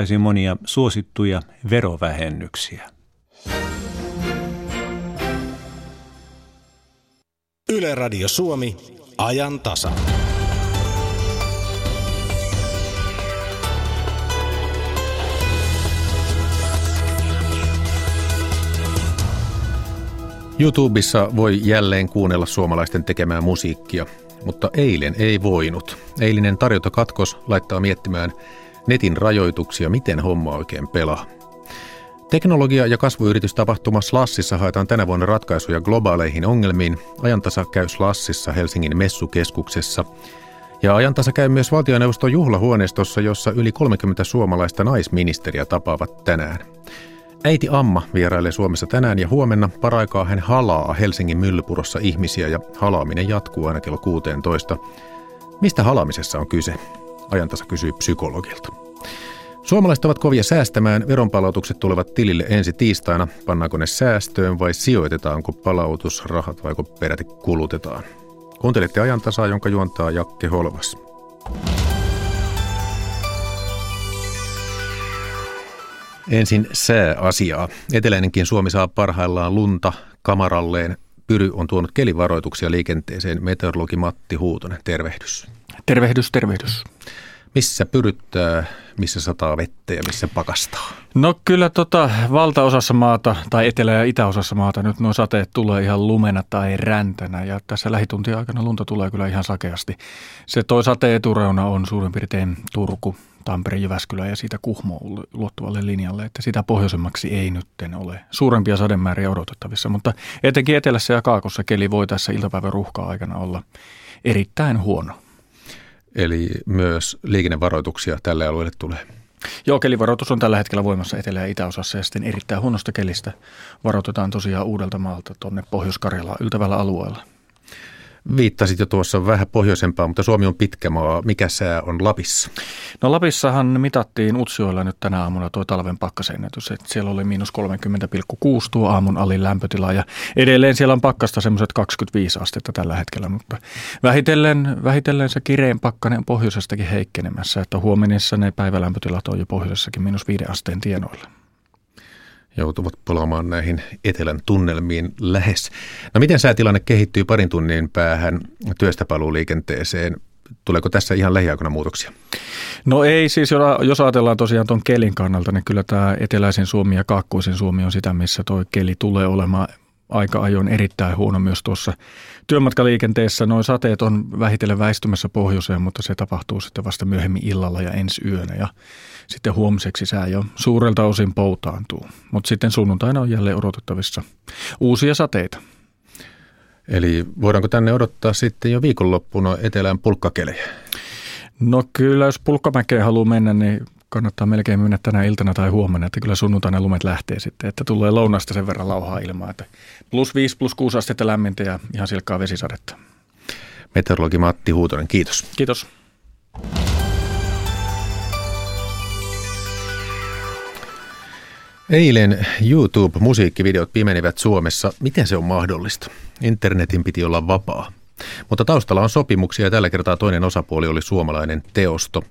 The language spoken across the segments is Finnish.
saisi monia suosittuja verovähennyksiä. Yle Radio Suomi, ajan tasa. YouTubessa voi jälleen kuunnella suomalaisten tekemää musiikkia, mutta eilen ei voinut. Eilinen tarjota katkos laittaa miettimään netin rajoituksia, miten homma oikein pelaa. Teknologia- ja kasvuyritystapahtuma Slassissa haetaan tänä vuonna ratkaisuja globaaleihin ongelmiin. Ajantasa käy Slassissa Helsingin messukeskuksessa. Ja ajantasa käy myös valtioneuvoston juhlahuoneistossa, jossa yli 30 suomalaista naisministeriä tapaavat tänään. Äiti Amma vierailee Suomessa tänään ja huomenna paraikaa hän halaa Helsingin myllypurossa ihmisiä ja halaaminen jatkuu aina kello 16. Mistä halaamisessa on kyse? Ajantasa kysyy psykologilta. Suomalaiset ovat kovia säästämään. Veronpalautukset tulevat tilille ensi tiistaina. Pannaanko ne säästöön vai sijoitetaanko palautusrahat vai peräti kulutetaan? Kuuntelette ajantasaa, jonka juontaa Jakke Holvas. Ensin sääasiaa. Eteläinenkin Suomi saa parhaillaan lunta kamaralleen. Pyry on tuonut kelivaroituksia liikenteeseen. Meteorologi Matti Huutonen, tervehdys. Tervehdys, tervehdys. Missä pyryttää, missä sataa vettä ja missä pakastaa? No kyllä tota, valtaosassa maata tai etelä- ja itäosassa maata nyt nuo sateet tulee ihan lumena tai räntänä ja tässä lähituntien aikana lunta tulee kyllä ihan sakeasti. Se toi sateen etureuna on suurin piirtein Turku, Tampere, Jyväskylä ja siitä Kuhmoon luottuvalle linjalle, että sitä pohjoisemmaksi ei nytten ole suurempia sademääriä odotettavissa, mutta etenkin etelässä ja kaakossa keli voi tässä iltapäivän ruuhkaa aikana olla erittäin huono. Eli myös liikennevaroituksia tälle alueelle tulee. Joo, kelivaroitus on tällä hetkellä voimassa etelä- ja itäosassa ja sitten erittäin huonosta kelistä varoitetaan tosiaan uudelta maalta tuonne Pohjois-Karjalaan yltävällä alueella. Viittasit jo tuossa vähän pohjoisempaa, mutta Suomi on pitkä maa. Mikä sää on Lapissa? No Lapissahan mitattiin Utsioilla nyt tänä aamuna tuo talven pakkasennätys. Että siellä oli miinus 30,6 tuo aamun alin lämpötila ja edelleen siellä on pakkasta semmoiset 25 astetta tällä hetkellä, mutta vähitellen, vähitellen se kireen pakkanen on pohjoisestakin heikkenemässä, että huomenissa ne päivälämpötilat on jo pohjoisessakin miinus 5 asteen tienoilla joutuvat palaamaan näihin etelän tunnelmiin lähes. No miten säätilanne kehittyy parin tunnin päähän työstäpaluuliikenteeseen? Tuleeko tässä ihan lähiaikoina muutoksia? No ei siis, jos ajatellaan tosiaan tuon kelin kannalta, niin kyllä tämä eteläisen Suomi ja kaakkoisen Suomi on sitä, missä tuo keli tulee olemaan aika ajoin erittäin huono myös tuossa työmatkaliikenteessä. Noin sateet on vähitellen väistymässä pohjoiseen, mutta se tapahtuu sitten vasta myöhemmin illalla ja ensi yönä. Ja sitten huomiseksi sää jo suurelta osin poutaantuu. Mutta sitten sunnuntaina on jälleen odotettavissa uusia sateita. Eli voidaanko tänne odottaa sitten jo viikonloppuna etelään pulkkakelejä? No kyllä, jos pulkkamäkeen haluaa mennä, niin kannattaa melkein mennä tänä iltana tai huomenna, että kyllä sunnuntaina lumet lähtee sitten, että tulee lounasta sen verran lauhaa ilmaa, että plus 5, plus 6 astetta lämmintä ja ihan silkkaa vesisadetta. Meteorologi Matti Huutonen, kiitos. Kiitos. Eilen YouTube-musiikkivideot pimenivät Suomessa. Miten se on mahdollista? Internetin piti olla vapaa. Mutta taustalla on sopimuksia ja tällä kertaa toinen osapuoli oli suomalainen teosto.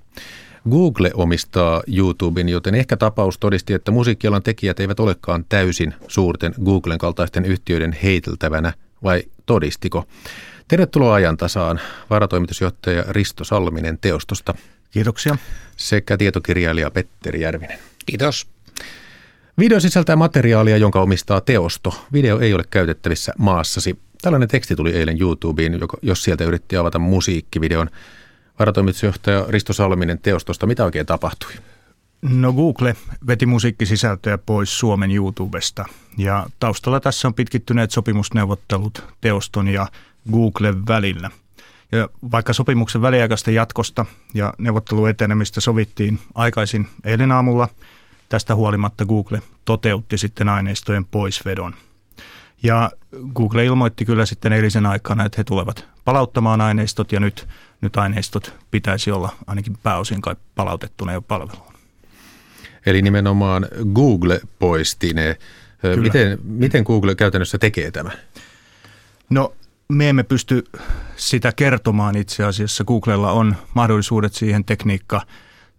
Google omistaa YouTuben, joten ehkä tapaus todisti, että musiikkialan tekijät eivät olekaan täysin suurten Googlen kaltaisten yhtiöiden heiteltävänä, vai todistiko? Tervetuloa ajantasaan varatoimitusjohtaja Risto Salminen teostosta. Kiitoksia. Sekä tietokirjailija Petteri Järvinen. Kiitos. Video sisältää materiaalia, jonka omistaa teosto. Video ei ole käytettävissä maassasi. Tällainen teksti tuli eilen YouTubeen, jos sieltä yritti avata musiikkivideon. Varatoimitusjohtaja Risto Salminen teostosta, mitä oikein tapahtui? No Google veti musiikkisisältöjä pois Suomen YouTubesta ja taustalla tässä on pitkittyneet sopimusneuvottelut teoston ja Googlen välillä. Ja vaikka sopimuksen väliaikaista jatkosta ja neuvotteluetenemistä sovittiin aikaisin eilen aamulla, tästä huolimatta Google toteutti sitten aineistojen poisvedon. Ja Google ilmoitti kyllä sitten eilisen aikana, että he tulevat palauttamaan aineistot ja nyt, nyt aineistot pitäisi olla ainakin pääosin kai palautettuna jo palveluun. Eli nimenomaan Google poisti ne. Miten, miten Google käytännössä tekee tämä? No me emme pysty sitä kertomaan itse asiassa. Googlella on mahdollisuudet siihen tekniikka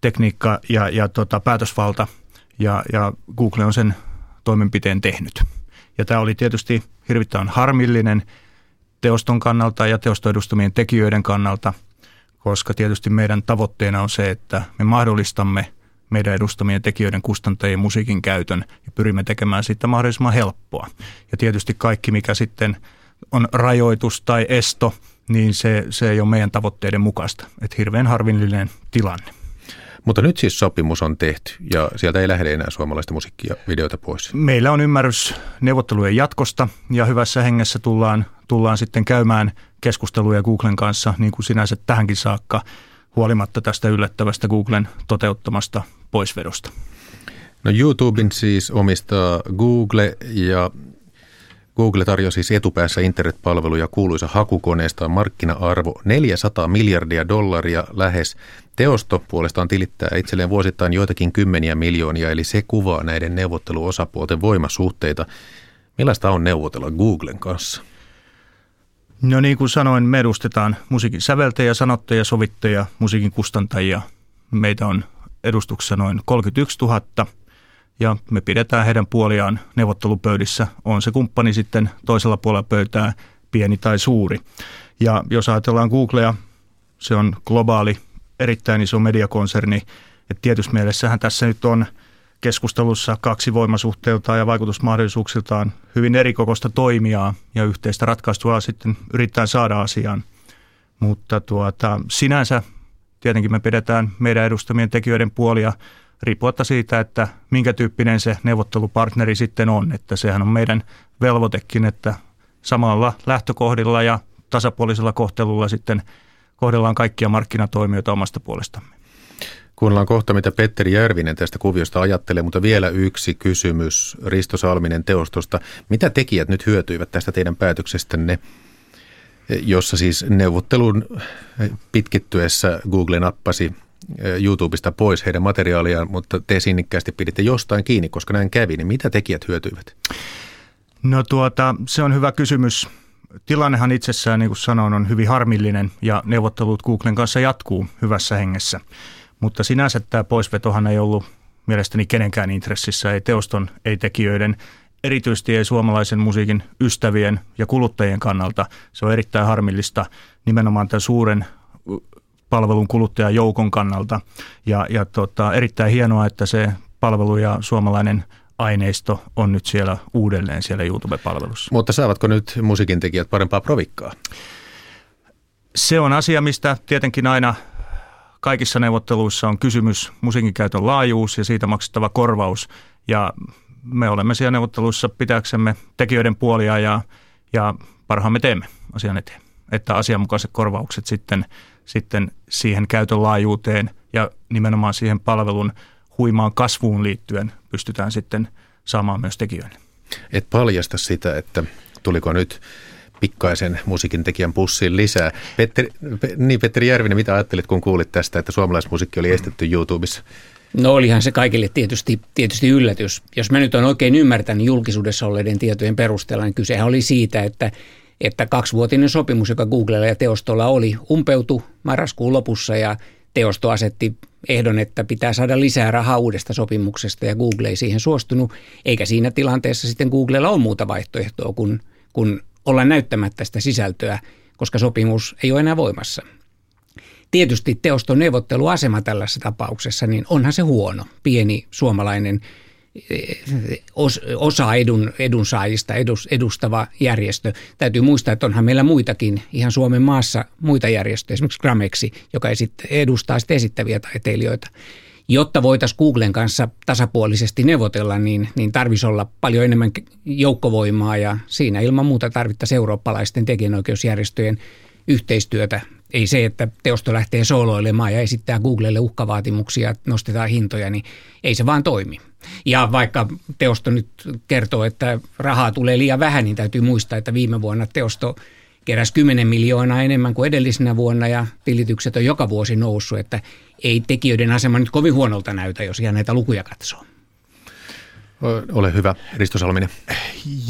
tekniikka ja, ja tota, päätösvalta ja, ja Google on sen toimenpiteen tehnyt. Ja tämä oli tietysti hirvittävän harmillinen teoston kannalta ja teostoedustamien tekijöiden kannalta, koska tietysti meidän tavoitteena on se, että me mahdollistamme meidän edustamien tekijöiden kustantajien musiikin käytön ja pyrimme tekemään siitä mahdollisimman helppoa. Ja tietysti kaikki, mikä sitten on rajoitus tai esto, niin se, se ei ole meidän tavoitteiden mukaista. Että hirveän harvillinen tilanne. Mutta nyt siis sopimus on tehty ja sieltä ei lähde enää suomalaista musiikkia videoita pois. Meillä on ymmärrys neuvottelujen jatkosta ja hyvässä hengessä tullaan, tullaan sitten käymään keskusteluja Googlen kanssa niin kuin sinänsä tähänkin saakka huolimatta tästä yllättävästä Googlen toteuttamasta poisvedosta. No YouTuben siis omistaa Google ja Google tarjoaa siis etupäässä internetpalveluja kuuluisa hakukoneesta markkina-arvo 400 miljardia dollaria lähes. Teosto puolestaan tilittää itselleen vuosittain joitakin kymmeniä miljoonia, eli se kuvaa näiden neuvotteluosapuolten voimasuhteita. Millaista on neuvotella Googlen kanssa? No niin kuin sanoin, me edustetaan musiikin säveltäjä, sanottajia, sovittajia, musiikin kustantajia. Meitä on edustuksessa noin 31 000 ja me pidetään heidän puoliaan neuvottelupöydissä. On se kumppani sitten toisella puolella pöytää pieni tai suuri. Ja jos ajatellaan Googlea, se on globaali, erittäin iso mediakonserni. Et tietysti mielessähän tässä nyt on keskustelussa kaksi voimasuhteiltaan ja vaikutusmahdollisuuksiltaan hyvin erikokoista toimijaa ja yhteistä ratkaistua sitten yrittää saada asiaan. Mutta tuota, sinänsä tietenkin me pidetään meidän edustamien tekijöiden puolia riippumatta siitä, että minkä tyyppinen se neuvottelupartneri sitten on. Että sehän on meidän velvoitekin, että samalla lähtökohdilla ja tasapuolisella kohtelulla sitten kohdellaan kaikkia markkinatoimijoita omasta puolestamme. Kuunnellaan kohta, mitä Petteri Järvinen tästä kuviosta ajattelee, mutta vielä yksi kysymys Risto Salminen teostosta. Mitä tekijät nyt hyötyivät tästä teidän päätöksestänne, jossa siis neuvottelun pitkittyessä Google nappasi YouTubesta pois heidän materiaaliaan, mutta te sinnikkäästi piditte jostain kiinni, koska näin kävi, niin mitä tekijät hyötyivät? No tuota, se on hyvä kysymys. Tilannehan itsessään, niin kuin sanoin, on hyvin harmillinen ja neuvottelut Googlen kanssa jatkuu hyvässä hengessä. Mutta sinänsä tämä poisvetohan ei ollut mielestäni kenenkään intressissä, ei teoston, ei tekijöiden, erityisesti ei suomalaisen musiikin ystävien ja kuluttajien kannalta. Se on erittäin harmillista nimenomaan tämän suuren palvelun kuluttajajoukon kannalta. Ja, ja tota, erittäin hienoa, että se palvelu ja suomalainen aineisto on nyt siellä uudelleen siellä YouTube-palvelussa. Mutta saavatko nyt musiikin tekijät parempaa provikkaa? Se on asia, mistä tietenkin aina kaikissa neuvotteluissa on kysymys musiikin käytön laajuus ja siitä maksettava korvaus. Ja me olemme siellä neuvotteluissa pitääksemme tekijöiden puolia ja, ja parhaamme teemme asian eteen. Että asianmukaiset korvaukset sitten, sitten siihen käytön laajuuteen ja nimenomaan siihen palvelun huimaan kasvuun liittyen pystytään sitten saamaan myös tekijöille. Et paljasta sitä, että tuliko nyt pikkaisen musiikin tekijän pussiin lisää. Petteri, niin Petteri Järvinen, mitä ajattelit, kun kuulit tästä, että suomalaismusiikki oli estetty YouTubessa? No olihan se kaikille tietysti, tietysti yllätys. Jos mä nyt on oikein ymmärtänyt julkisuudessa olleiden tietojen perusteella, niin kysehän oli siitä, että, että kaksivuotinen sopimus, joka Googlella ja teostolla oli, umpeutui marraskuun lopussa ja teosto asetti ehdon, että pitää saada lisää rahaa uudesta sopimuksesta ja Google ei siihen suostunut, eikä siinä tilanteessa sitten Googlella ole muuta vaihtoehtoa kuin, kuin olla näyttämättä sitä sisältöä, koska sopimus ei ole enää voimassa. Tietysti teoston neuvotteluasema tällaisessa tapauksessa, niin onhan se huono. Pieni suomalainen osa edun, edunsaajista edustava järjestö. Täytyy muistaa, että onhan meillä muitakin ihan Suomen maassa muita järjestöjä, esimerkiksi Grameksi, joka edustaa sitten esittäviä taiteilijoita jotta voitaisiin Googlen kanssa tasapuolisesti neuvotella, niin, niin tarvisi olla paljon enemmän joukkovoimaa ja siinä ilman muuta tarvittaisiin eurooppalaisten tekijänoikeusjärjestöjen yhteistyötä. Ei se, että teosto lähtee sooloilemaan ja esittää Googlelle uhkavaatimuksia, nostetaan hintoja, niin ei se vaan toimi. Ja vaikka teosto nyt kertoo, että rahaa tulee liian vähän, niin täytyy muistaa, että viime vuonna teosto keräsi 10 miljoonaa enemmän kuin edellisenä vuonna ja tilitykset on joka vuosi noussut, että ei tekijöiden asema nyt kovin huonolta näytä, jos ihan näitä lukuja katsoo. Ole hyvä, Risto Salminen.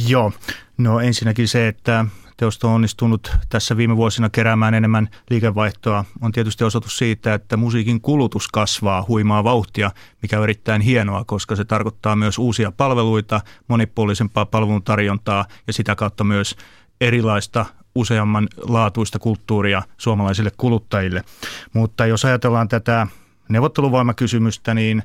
Joo, no ensinnäkin se, että teosto on onnistunut tässä viime vuosina keräämään enemmän liikevaihtoa, on tietysti osoitus siitä, että musiikin kulutus kasvaa huimaa vauhtia, mikä on erittäin hienoa, koska se tarkoittaa myös uusia palveluita, monipuolisempaa palveluntarjontaa ja sitä kautta myös erilaista useamman laatuista kulttuuria suomalaisille kuluttajille. Mutta jos ajatellaan tätä neuvotteluvoimakysymystä, niin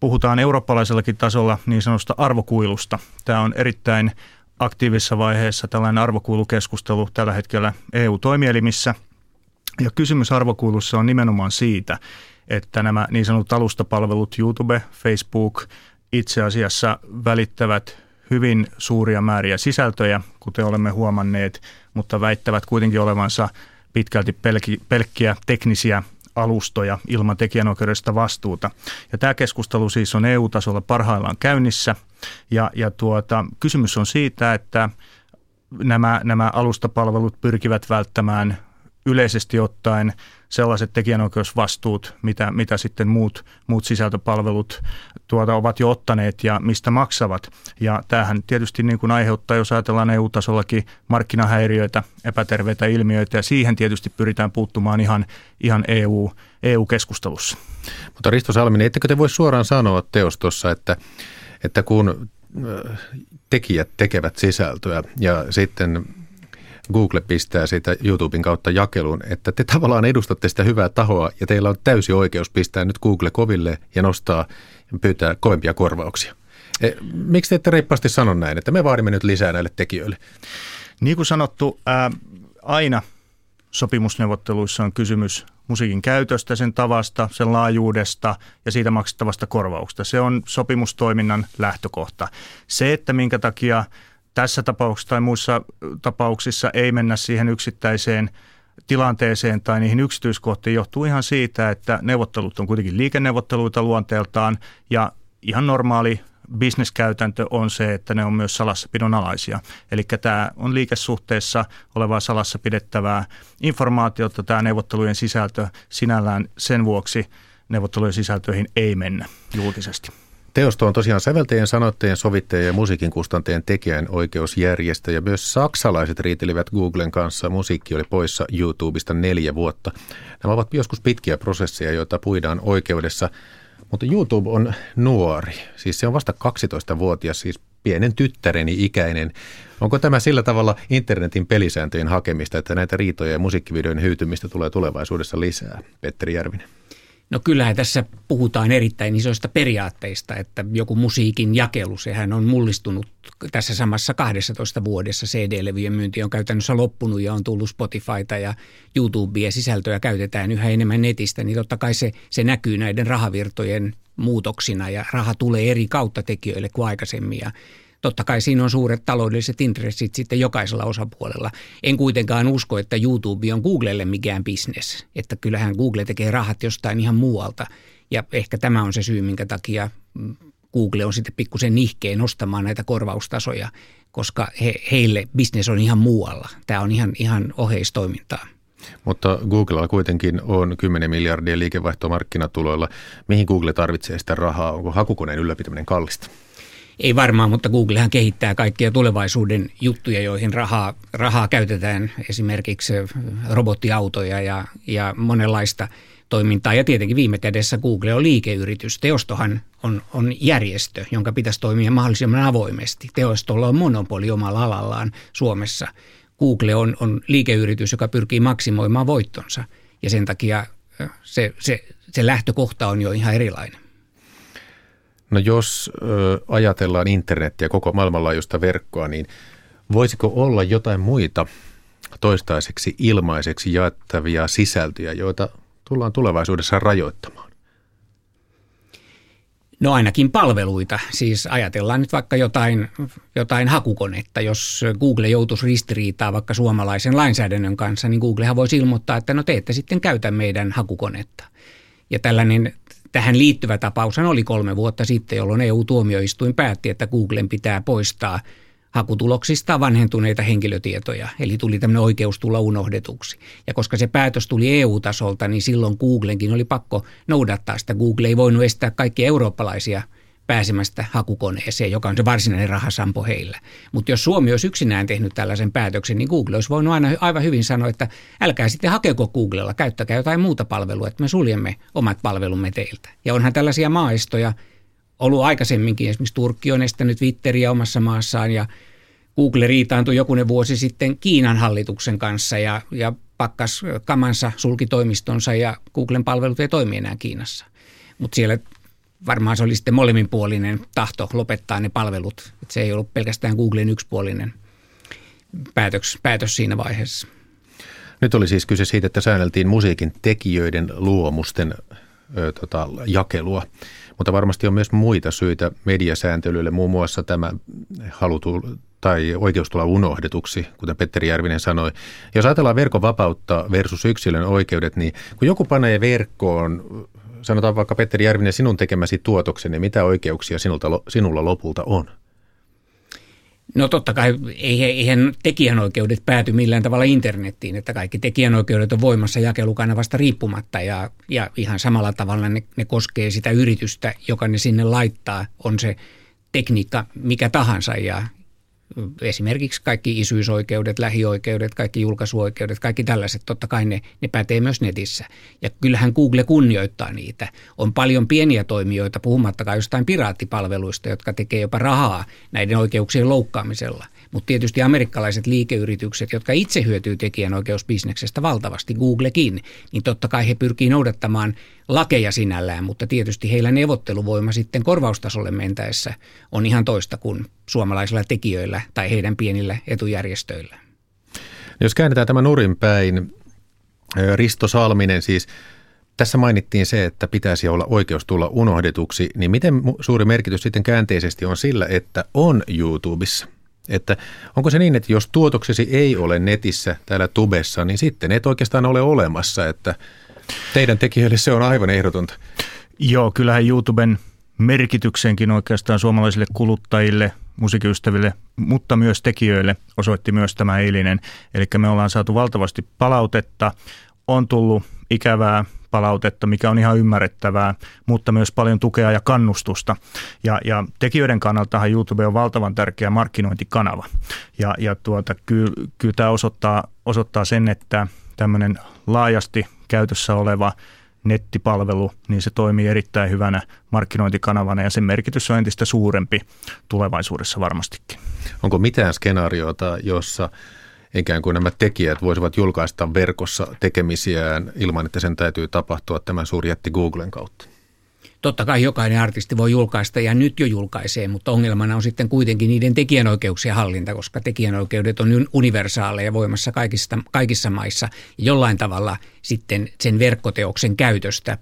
puhutaan eurooppalaisellakin tasolla niin sanotusta arvokuilusta. Tämä on erittäin aktiivisessa vaiheessa tällainen arvokuilukeskustelu tällä hetkellä EU-toimielimissä. Ja kysymys arvokuilussa on nimenomaan siitä, että nämä niin sanotut alustapalvelut, YouTube, Facebook, itse asiassa välittävät hyvin suuria määriä sisältöjä, kuten olemme huomanneet, mutta väittävät kuitenkin olevansa pitkälti pelkkiä teknisiä alustoja ilman tekijänoikeudesta vastuuta. Ja tämä keskustelu siis on EU-tasolla parhaillaan käynnissä. Ja, ja tuota, kysymys on siitä, että nämä, nämä alustapalvelut pyrkivät välttämään yleisesti ottaen sellaiset tekijänoikeusvastuut, mitä, mitä sitten muut, muut sisältöpalvelut tuota ovat jo ottaneet ja mistä maksavat. Ja tämähän tietysti niin kuin aiheuttaa, jos ajatellaan EU-tasollakin markkinahäiriöitä, epäterveitä ilmiöitä ja siihen tietysti pyritään puuttumaan ihan, ihan EU, EU-keskustelussa. Mutta Risto Salminen, ettekö te voi suoraan sanoa teostossa, että, että kun tekijät tekevät sisältöä ja sitten Google pistää sitä YouTuben kautta jakeluun, että te tavallaan edustatte sitä hyvää tahoa ja teillä on täysi oikeus pistää nyt Google koville ja nostaa ja pyytää kovempia korvauksia. E, miksi te ette reippaasti sano näin, että me vaadimme nyt lisää näille tekijöille? Niin kuin sanottu, ää, aina sopimusneuvotteluissa on kysymys musiikin käytöstä, sen tavasta, sen laajuudesta ja siitä maksettavasta korvauksesta. Se on sopimustoiminnan lähtökohta. Se, että minkä takia tässä tapauksessa tai muissa tapauksissa ei mennä siihen yksittäiseen tilanteeseen tai niihin yksityiskohtiin johtuu ihan siitä, että neuvottelut on kuitenkin liikenneuvotteluita luonteeltaan ja ihan normaali bisneskäytäntö on se, että ne on myös salassapidon alaisia. Eli tämä on liikesuhteessa olevaa salassa pidettävää informaatiota, tämä neuvottelujen sisältö sinällään sen vuoksi neuvottelujen sisältöihin ei mennä julkisesti. Teosto on tosiaan säveltäjien, sanoittajien, sovittajien ja musiikin kustantajien tekijän oikeusjärjestö ja myös saksalaiset riitelivät Googlen kanssa. Musiikki oli poissa YouTubesta neljä vuotta. Nämä ovat joskus pitkiä prosesseja, joita puidaan oikeudessa, mutta YouTube on nuori. Siis se on vasta 12-vuotias, siis pienen tyttäreni ikäinen. Onko tämä sillä tavalla internetin pelisääntöjen hakemista, että näitä riitoja ja musiikkivideoiden hyytymistä tulee tulevaisuudessa lisää? Petteri Järvinen. No kyllähän tässä puhutaan erittäin isoista periaatteista, että joku musiikin jakelu, sehän on mullistunut tässä samassa 12 vuodessa. CD-levyjen myynti on käytännössä loppunut ja on tullut Spotifyta ja YouTubea sisältöä käytetään yhä enemmän netistä, niin totta kai se, se näkyy näiden rahavirtojen muutoksina ja raha tulee eri kautta tekijöille kuin aikaisemmin. Ja Totta kai siinä on suuret taloudelliset intressit sitten jokaisella osapuolella. En kuitenkaan usko, että YouTube on Googlelle mikään bisnes. Että kyllähän Google tekee rahat jostain ihan muualta. Ja ehkä tämä on se syy, minkä takia mm, Google on sitten pikkusen nihkeen nostamaan näitä korvaustasoja, koska he, heille bisnes on ihan muualla. Tämä on ihan, ihan oheistoimintaa. Mutta Googlella kuitenkin on 10 miljardia liikevaihtoa markkinatuloilla. Mihin Google tarvitsee sitä rahaa? Onko hakukoneen ylläpitäminen kallista? Ei varmaan, mutta Googlehan kehittää kaikkia tulevaisuuden juttuja, joihin rahaa, rahaa käytetään, esimerkiksi robottiautoja ja, ja monenlaista toimintaa. Ja tietenkin viime kädessä Google on liikeyritys. Teostohan on, on järjestö, jonka pitäisi toimia mahdollisimman avoimesti. Teostolla on monopoli omalla alallaan Suomessa. Google on, on liikeyritys, joka pyrkii maksimoimaan voittonsa ja sen takia se, se, se lähtökohta on jo ihan erilainen. No jos ö, ajatellaan internettiä, koko maailmanlaajuista verkkoa, niin voisiko olla jotain muita toistaiseksi ilmaiseksi jaettavia sisältöjä, joita tullaan tulevaisuudessa rajoittamaan? No ainakin palveluita. Siis ajatellaan nyt vaikka jotain, jotain hakukonetta. Jos Google joutuisi ristiriitaa vaikka suomalaisen lainsäädännön kanssa, niin Googlehan voisi ilmoittaa, että no te ette sitten käytä meidän hakukonetta. Ja tällainen Tähän liittyvä tapaus oli kolme vuotta sitten, jolloin EU-tuomioistuin päätti, että Googlen pitää poistaa hakutuloksista vanhentuneita henkilötietoja. Eli tuli tämmöinen oikeus tulla unohdetuksi. Ja koska se päätös tuli EU-tasolta, niin silloin Googlenkin oli pakko noudattaa sitä. Google ei voinut estää kaikkia eurooppalaisia pääsemästä hakukoneeseen, joka on se varsinainen rahasampo heillä. Mutta jos Suomi olisi yksinään tehnyt tällaisen päätöksen, niin Google olisi voinut aina aivan hyvin sanoa, että älkää sitten hakeko Googlella, käyttäkää jotain muuta palvelua, että me suljemme omat palvelumme teiltä. Ja onhan tällaisia maaistoja ollut aikaisemminkin, esimerkiksi Turkki on estänyt Twitteriä omassa maassaan ja Google riitaantui jokunen vuosi sitten Kiinan hallituksen kanssa ja, ja pakkas kamansa, sulki toimistonsa ja Googlen palvelut ei toimi enää Kiinassa. Mutta siellä varmaan se oli sitten molemminpuolinen tahto lopettaa ne palvelut. Et se ei ollut pelkästään Googlen yksipuolinen päätös, päätös siinä vaiheessa. Nyt oli siis kyse siitä, että säänneltiin musiikin tekijöiden luomusten ö, tota, jakelua. Mutta varmasti on myös muita syitä mediasääntelylle, muun muassa tämä halutu tai oikeus tulla unohdetuksi, kuten Petteri Järvinen sanoi. Jos ajatellaan verkon vapautta versus yksilön oikeudet, niin kun joku panee verkkoon, sanotaan vaikka Petteri Järvinen, sinun tekemäsi tuotoksen, niin mitä oikeuksia sinulta, sinulla lopulta on? No totta kai eihän tekijänoikeudet pääty millään tavalla internettiin, että kaikki tekijänoikeudet on voimassa jakelukanavasta riippumatta ja, ja ihan samalla tavalla ne, ne koskee sitä yritystä, joka ne sinne laittaa, on se tekniikka mikä tahansa ja, esimerkiksi kaikki isyysoikeudet, lähioikeudet, kaikki julkaisuoikeudet, kaikki tällaiset, totta kai ne, ne pätee myös netissä. Ja kyllähän Google kunnioittaa niitä. On paljon pieniä toimijoita, puhumattakaan jostain piraattipalveluista, jotka tekee jopa rahaa näiden oikeuksien loukkaamisella. Mutta tietysti amerikkalaiset liikeyritykset, jotka itse hyötyy tekijänoikeusbisneksestä valtavasti, Googlekin, niin totta kai he pyrkii noudattamaan lakeja sinällään, mutta tietysti heillä neuvotteluvoima sitten korvaustasolle mentäessä on ihan toista kuin suomalaisilla tekijöillä tai heidän pienillä etujärjestöillä. Jos käännetään tämä nurin päin, Risto Salminen siis, tässä mainittiin se, että pitäisi olla oikeus tulla unohdetuksi, niin miten suuri merkitys sitten käänteisesti on sillä, että on YouTubessa? Että onko se niin, että jos tuotoksesi ei ole netissä täällä tubessa, niin sitten et oikeastaan ole olemassa, että teidän tekijöille se on aivan ehdotonta. Joo, kyllähän YouTuben merkityksenkin oikeastaan suomalaisille kuluttajille, musiikkiystäville, mutta myös tekijöille osoitti myös tämä eilinen. Eli me ollaan saatu valtavasti palautetta, on tullut ikävää palautetta, mikä on ihan ymmärrettävää, mutta myös paljon tukea ja kannustusta. Ja, ja tekijöiden kannaltahan YouTube on valtavan tärkeä markkinointikanava. Ja, ja tuota, kyllä, kyllä tämä osoittaa, osoittaa sen, että tämmöinen laajasti käytössä oleva nettipalvelu, niin se toimii erittäin hyvänä markkinointikanavana ja sen merkitys on entistä suurempi tulevaisuudessa varmastikin. Onko mitään skenaariota, jossa ikään kuin nämä tekijät voisivat julkaista verkossa tekemisiään ilman, että sen täytyy tapahtua tämän suurjätti Googlen kautta? Totta kai jokainen artisti voi julkaista ja nyt jo julkaisee, mutta ongelmana on sitten kuitenkin niiden tekijänoikeuksien hallinta, koska tekijänoikeudet on universaaleja voimassa kaikissa, kaikissa maissa. Jollain tavalla sitten sen verkkoteoksen käytöstä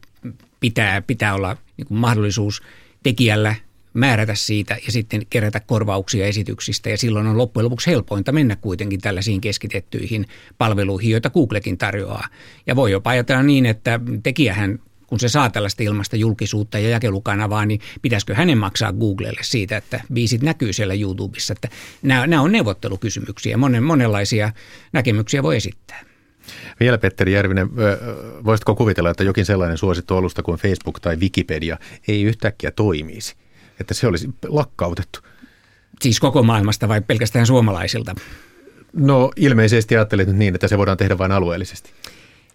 pitää, pitää olla niin kuin mahdollisuus tekijällä määrätä siitä ja sitten kerätä korvauksia esityksistä. Ja silloin on loppujen lopuksi helpointa mennä kuitenkin tällaisiin keskitettyihin palveluihin, joita Googlekin tarjoaa. Ja voi jopa ajatella niin, että tekijähän kun se saa tällaista ilmasta julkisuutta ja jakelukanavaa, niin pitäisikö hänen maksaa Googlelle siitä, että biisit näkyy siellä YouTubessa. Että nämä, nämä on neuvottelukysymyksiä, monen, monenlaisia näkemyksiä voi esittää. Vielä Petteri Järvinen, voisitko kuvitella, että jokin sellainen suosittu alusta kuin Facebook tai Wikipedia ei yhtäkkiä toimisi? Että se olisi lakkautettu? Siis koko maailmasta vai pelkästään suomalaisilta? No ilmeisesti ajattelet nyt niin, että se voidaan tehdä vain alueellisesti.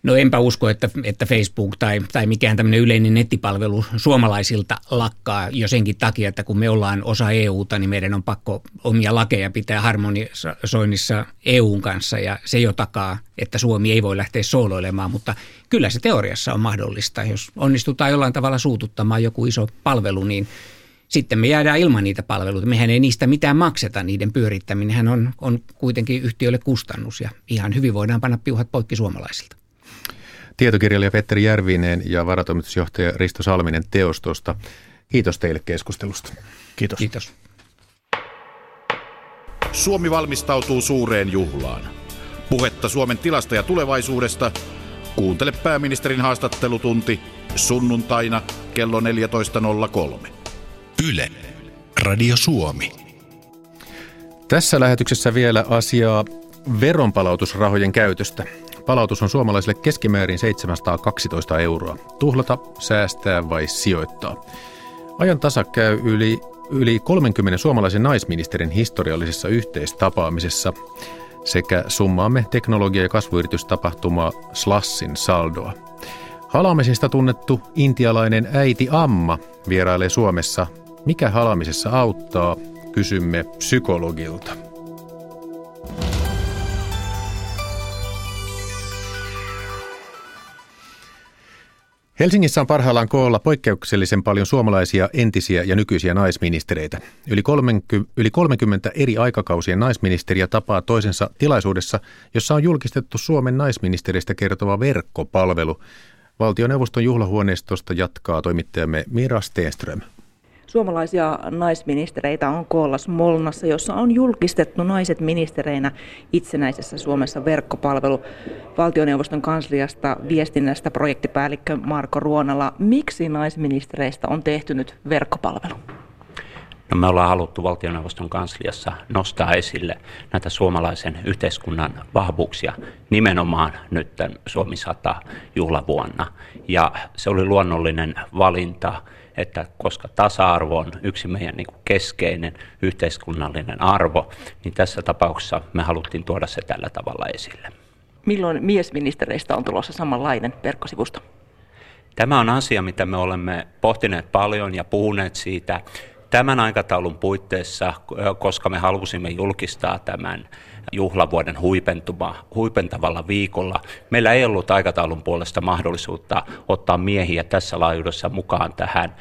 No enpä usko, että, että Facebook tai, tai mikään tämmöinen yleinen nettipalvelu suomalaisilta lakkaa jo senkin takia, että kun me ollaan osa EUta, niin meidän on pakko omia lakeja pitää harmonisoinnissa EUn kanssa ja se jo takaa, että Suomi ei voi lähteä sooloilemaan, mutta kyllä se teoriassa on mahdollista. Jos onnistutaan jollain tavalla suututtamaan joku iso palvelu, niin sitten me jäädään ilman niitä palveluita. Mehän ei niistä mitään makseta, niiden pyörittäminen on, on kuitenkin yhtiölle kustannus ja ihan hyvin voidaan panna piuhat poikki suomalaisilta. Tietokirjailija Petteri Järvinen ja varatoimitusjohtaja Risto Salminen teostosta. Kiitos teille keskustelusta. Kiitos. Kiitos. Suomi valmistautuu suureen juhlaan. Puhetta Suomen tilasta ja tulevaisuudesta. Kuuntele pääministerin haastattelutunti sunnuntaina kello 14.03. Yle. Radio Suomi. Tässä lähetyksessä vielä asiaa veronpalautusrahojen käytöstä. Palautus on suomalaisille keskimäärin 712 euroa. Tuhlata, säästää vai sijoittaa? Ajan tasa käy yli, yli 30 suomalaisen naisministerin historiallisessa yhteistapaamisessa sekä summaamme teknologia- ja kasvuyritystapahtumaa Slassin saldoa. Halaamisesta tunnettu intialainen äiti Amma vierailee Suomessa. Mikä halamisessa auttaa, kysymme psykologilta. Helsingissä on parhaillaan koolla poikkeuksellisen paljon suomalaisia entisiä ja nykyisiä naisministereitä. Yli 30, yli 30 eri aikakausien naisministeriä tapaa toisensa tilaisuudessa, jossa on julkistettu Suomen naisministeristä kertova verkkopalvelu. Valtioneuvoston juhlahuoneistosta jatkaa toimittajamme Mira Steenström. Suomalaisia naisministereitä on koolla Smolnassa, jossa on julkistettu naiset ministereinä itsenäisessä Suomessa verkkopalvelu valtioneuvoston kansliasta viestinnästä projektipäällikkö Marko Ruonala. Miksi naisministereistä on tehty nyt verkkopalvelu? No me ollaan haluttu valtioneuvoston kansliassa nostaa esille näitä suomalaisen yhteiskunnan vahvuuksia nimenomaan nyt Suomi 100 juhlavuonna. Ja se oli luonnollinen valinta että koska tasa-arvo on yksi meidän niin kuin keskeinen yhteiskunnallinen arvo, niin tässä tapauksessa me haluttiin tuoda se tällä tavalla esille. Milloin miesministereistä on tulossa samanlainen verkkosivusto? Tämä on asia, mitä me olemme pohtineet paljon ja puhuneet siitä tämän aikataulun puitteissa, koska me halusimme julkistaa tämän juhlavuoden huipentuma, huipentavalla viikolla. Meillä ei ollut aikataulun puolesta mahdollisuutta ottaa miehiä tässä laajuudessa mukaan tähän,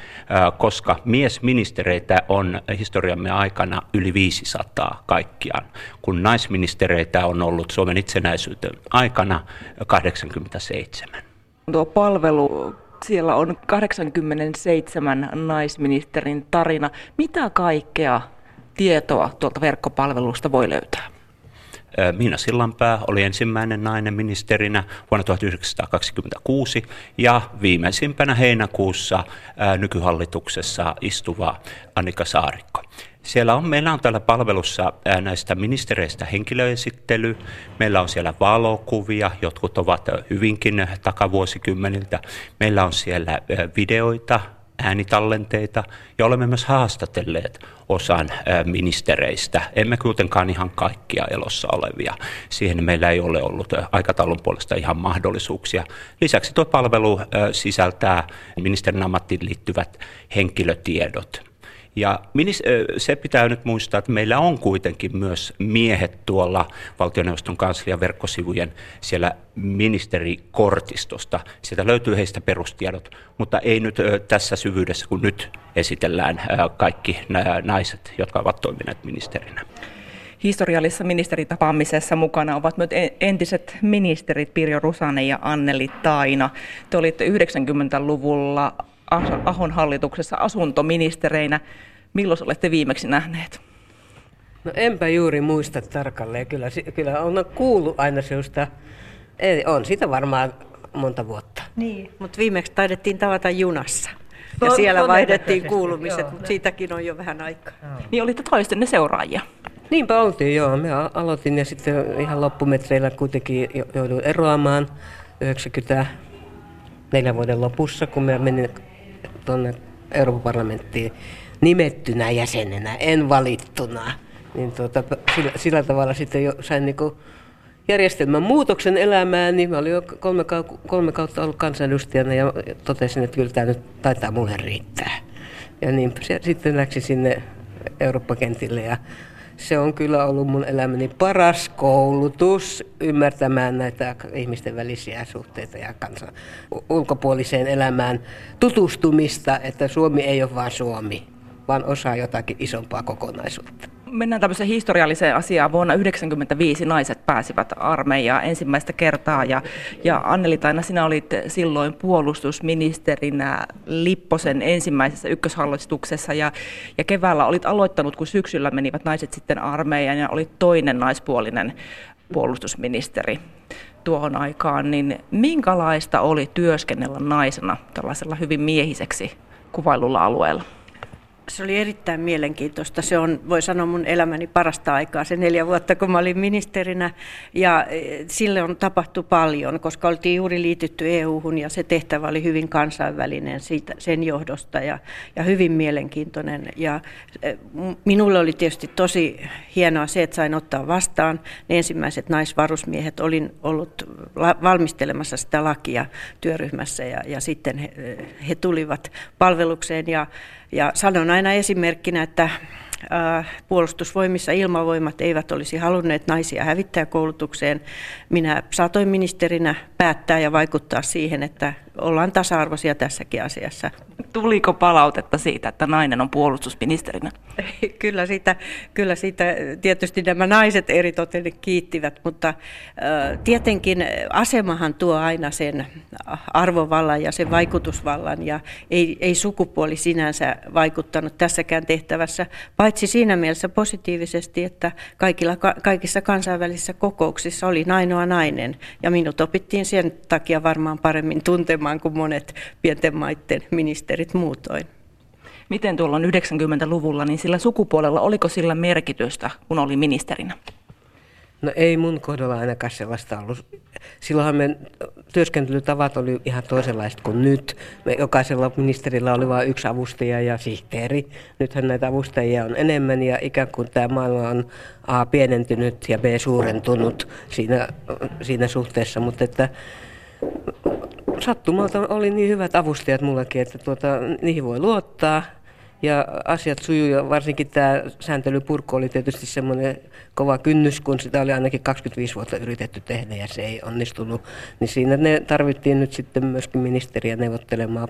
koska miesministereitä on historiamme aikana yli 500 kaikkiaan, kun naisministereitä on ollut Suomen itsenäisyyden aikana 87. Tuo palvelu siellä on 87 naisministerin tarina. Mitä kaikkea tietoa tuolta verkkopalvelusta voi löytää? Miina Sillanpää oli ensimmäinen nainen ministerinä vuonna 1926 ja viimeisimpänä heinäkuussa nykyhallituksessa istuva Annika Saarikko. Siellä on, meillä on täällä palvelussa näistä ministereistä henkilöesittely, meillä on siellä valokuvia, jotkut ovat hyvinkin takavuosikymmeniltä, meillä on siellä videoita, äänitallenteita ja olemme myös haastatelleet osan ministereistä. Emme kuitenkaan ihan kaikkia elossa olevia. Siihen meillä ei ole ollut aikataulun puolesta ihan mahdollisuuksia. Lisäksi tuo palvelu sisältää ministerin ammattiin liittyvät henkilötiedot. Ja se pitää nyt muistaa, että meillä on kuitenkin myös miehet tuolla valtioneuvoston kanslian verkkosivujen siellä ministerikortistosta. Sieltä löytyy heistä perustiedot, mutta ei nyt tässä syvyydessä, kun nyt esitellään kaikki naiset, jotka ovat toimineet ministerinä. Historiallisessa ministeritapaamisessa mukana ovat myös entiset ministerit Pirjo Rusanen ja Anneli Taina. Te olitte 90-luvulla Ahon hallituksessa asuntoministereinä. Milloin olette viimeksi nähneet? No enpä juuri muista tarkalleen. Kyllä, kyllä on kuullut aina sinusta. Ei, on sitä varmaan monta vuotta. Niin, mutta viimeksi taidettiin tavata junassa. Ja no, siellä vaihdettiin kuulumiset, mutta siitäkin on jo vähän aikaa. Niin olitte toistenne seuraajia? Niinpä oltiin, joo. Me aloitin ja sitten ihan loppumetreillä kuitenkin jouduin eroamaan 94 vuoden lopussa, kun me menin tuonne Euroopan parlamenttiin nimettynä jäsenenä, en valittuna. Niin tuota, sillä, sillä tavalla sitten jo sain niinku järjestelmän muutoksen elämään, niin mä olin jo kolme, kolme kautta ollut kansanedustajana ja totesin, että kyllä tämä nyt taitaa mulle riittää. Ja niin sitten läksin sinne Eurooppa-kentille ja se on kyllä ollut mun elämäni paras koulutus ymmärtämään näitä ihmisten välisiä suhteita ja kansan ulkopuoliseen elämään tutustumista, että Suomi ei ole vain Suomi, vaan osaa jotakin isompaa kokonaisuutta. Mennään tämmöiseen historialliseen asiaan. Vuonna 1995 naiset pääsivät armeijaan ensimmäistä kertaa ja, ja Anneli Taina, sinä olit silloin puolustusministerinä Lipposen ensimmäisessä ykköshallituksessa ja, ja keväällä olit aloittanut, kun syksyllä menivät naiset sitten armeijaan ja olit toinen naispuolinen puolustusministeri tuohon aikaan, niin minkälaista oli työskennellä naisena tällaisella hyvin miehiseksi kuvailulla alueella? Se oli erittäin mielenkiintoista. Se on, voi sanoa, mun elämäni parasta aikaa, se neljä vuotta, kun mä olin ministerinä. Ja e, sille on tapahtu paljon, koska oltiin juuri liitytty EU-hun ja se tehtävä oli hyvin kansainvälinen siitä, sen johdosta ja, ja hyvin mielenkiintoinen. Ja e, minulle oli tietysti tosi hienoa se, että sain ottaa vastaan ne ensimmäiset naisvarusmiehet. Olin ollut valmistelemassa sitä lakia työryhmässä ja, ja sitten he, he tulivat palvelukseen ja ja sanon aina esimerkkinä, että puolustusvoimissa ilmavoimat eivät olisi halunneet naisia hävittäjäkoulutukseen. Minä saatoin ministerinä päättää ja vaikuttaa siihen, että ollaan tasa-arvoisia tässäkin asiassa. Tuliko palautetta siitä, että nainen on puolustusministerinä? kyllä, siitä, kyllä siitä tietysti nämä naiset eri kiittivät, mutta tietenkin asemahan tuo aina sen arvovallan ja sen vaikutusvallan ja ei, ei sukupuoli sinänsä vaikuttanut tässäkään tehtävässä, paitsi siinä mielessä positiivisesti, että kaikilla, kaikissa kansainvälisissä kokouksissa oli ainoa nainen ja minut opittiin sen takia varmaan paremmin tuntemaan kuin monet pienten maiden ministerit muutoin. Miten tuolla 90-luvulla, niin sillä sukupuolella, oliko sillä merkitystä, kun oli ministerinä? No ei mun kohdalla ainakaan sellaista ollut. Silloinhan me työskentelytavat oli ihan toisenlaiset kuin nyt. Me jokaisella ministerillä oli vain yksi avustaja ja sihteeri. Nythän näitä avustajia on enemmän ja ikään kuin tämä maailma on A pienentynyt ja B suurentunut siinä, siinä suhteessa. Mutta että sattumalta oli niin hyvät avustajat mullekin, että tuota, niihin voi luottaa ja asiat sujuu ja varsinkin tämä sääntelypurku oli tietysti semmoinen kova kynnys, kun sitä oli ainakin 25 vuotta yritetty tehdä ja se ei onnistunut. Niin siinä ne tarvittiin nyt sitten myöskin ministeriä neuvottelemaan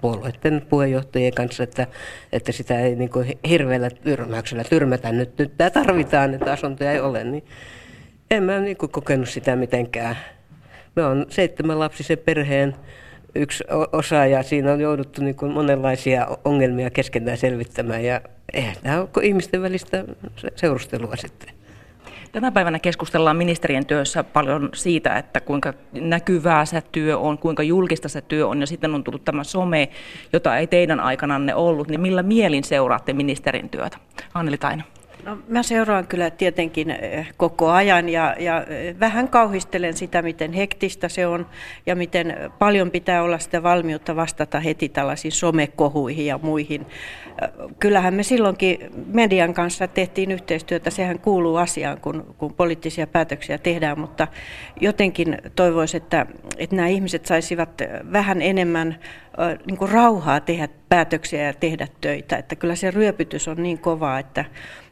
puolueiden puheenjohtajien kanssa, että, että sitä ei niin kuin hirveällä tyrmäyksellä tyrmätä nyt. Nyt tämä tarvitaan, että asuntoja ei ole, niin en mä niin kuin kokenut sitä mitenkään. Me on seitsemän lapsisen perheen yksi osa ja siinä on jouduttu niin kuin monenlaisia ongelmia keskenään selvittämään ja eihän tämä ole ihmisten välistä seurustelua sitten. Tänä päivänä keskustellaan ministerien työssä paljon siitä, että kuinka näkyvää se työ on, kuinka julkista se työ on, ja sitten on tullut tämä some, jota ei teidän aikananne ollut, niin millä mielin seuraatte ministerin työtä? Anneli Taina. No, mä seuraan kyllä tietenkin eh, koko ajan ja, ja eh, vähän kauhistelen sitä, miten hektistä se on ja miten paljon pitää olla sitä valmiutta vastata heti tällaisiin somekohuihin ja muihin. Kyllähän me silloinkin median kanssa tehtiin yhteistyötä, sehän kuuluu asiaan, kun, kun poliittisia päätöksiä tehdään, mutta jotenkin toivoisin, että, että nämä ihmiset saisivat vähän enemmän niin kuin rauhaa tehdä päätöksiä ja tehdä töitä. Että kyllä se ryöpytys on niin kovaa, että,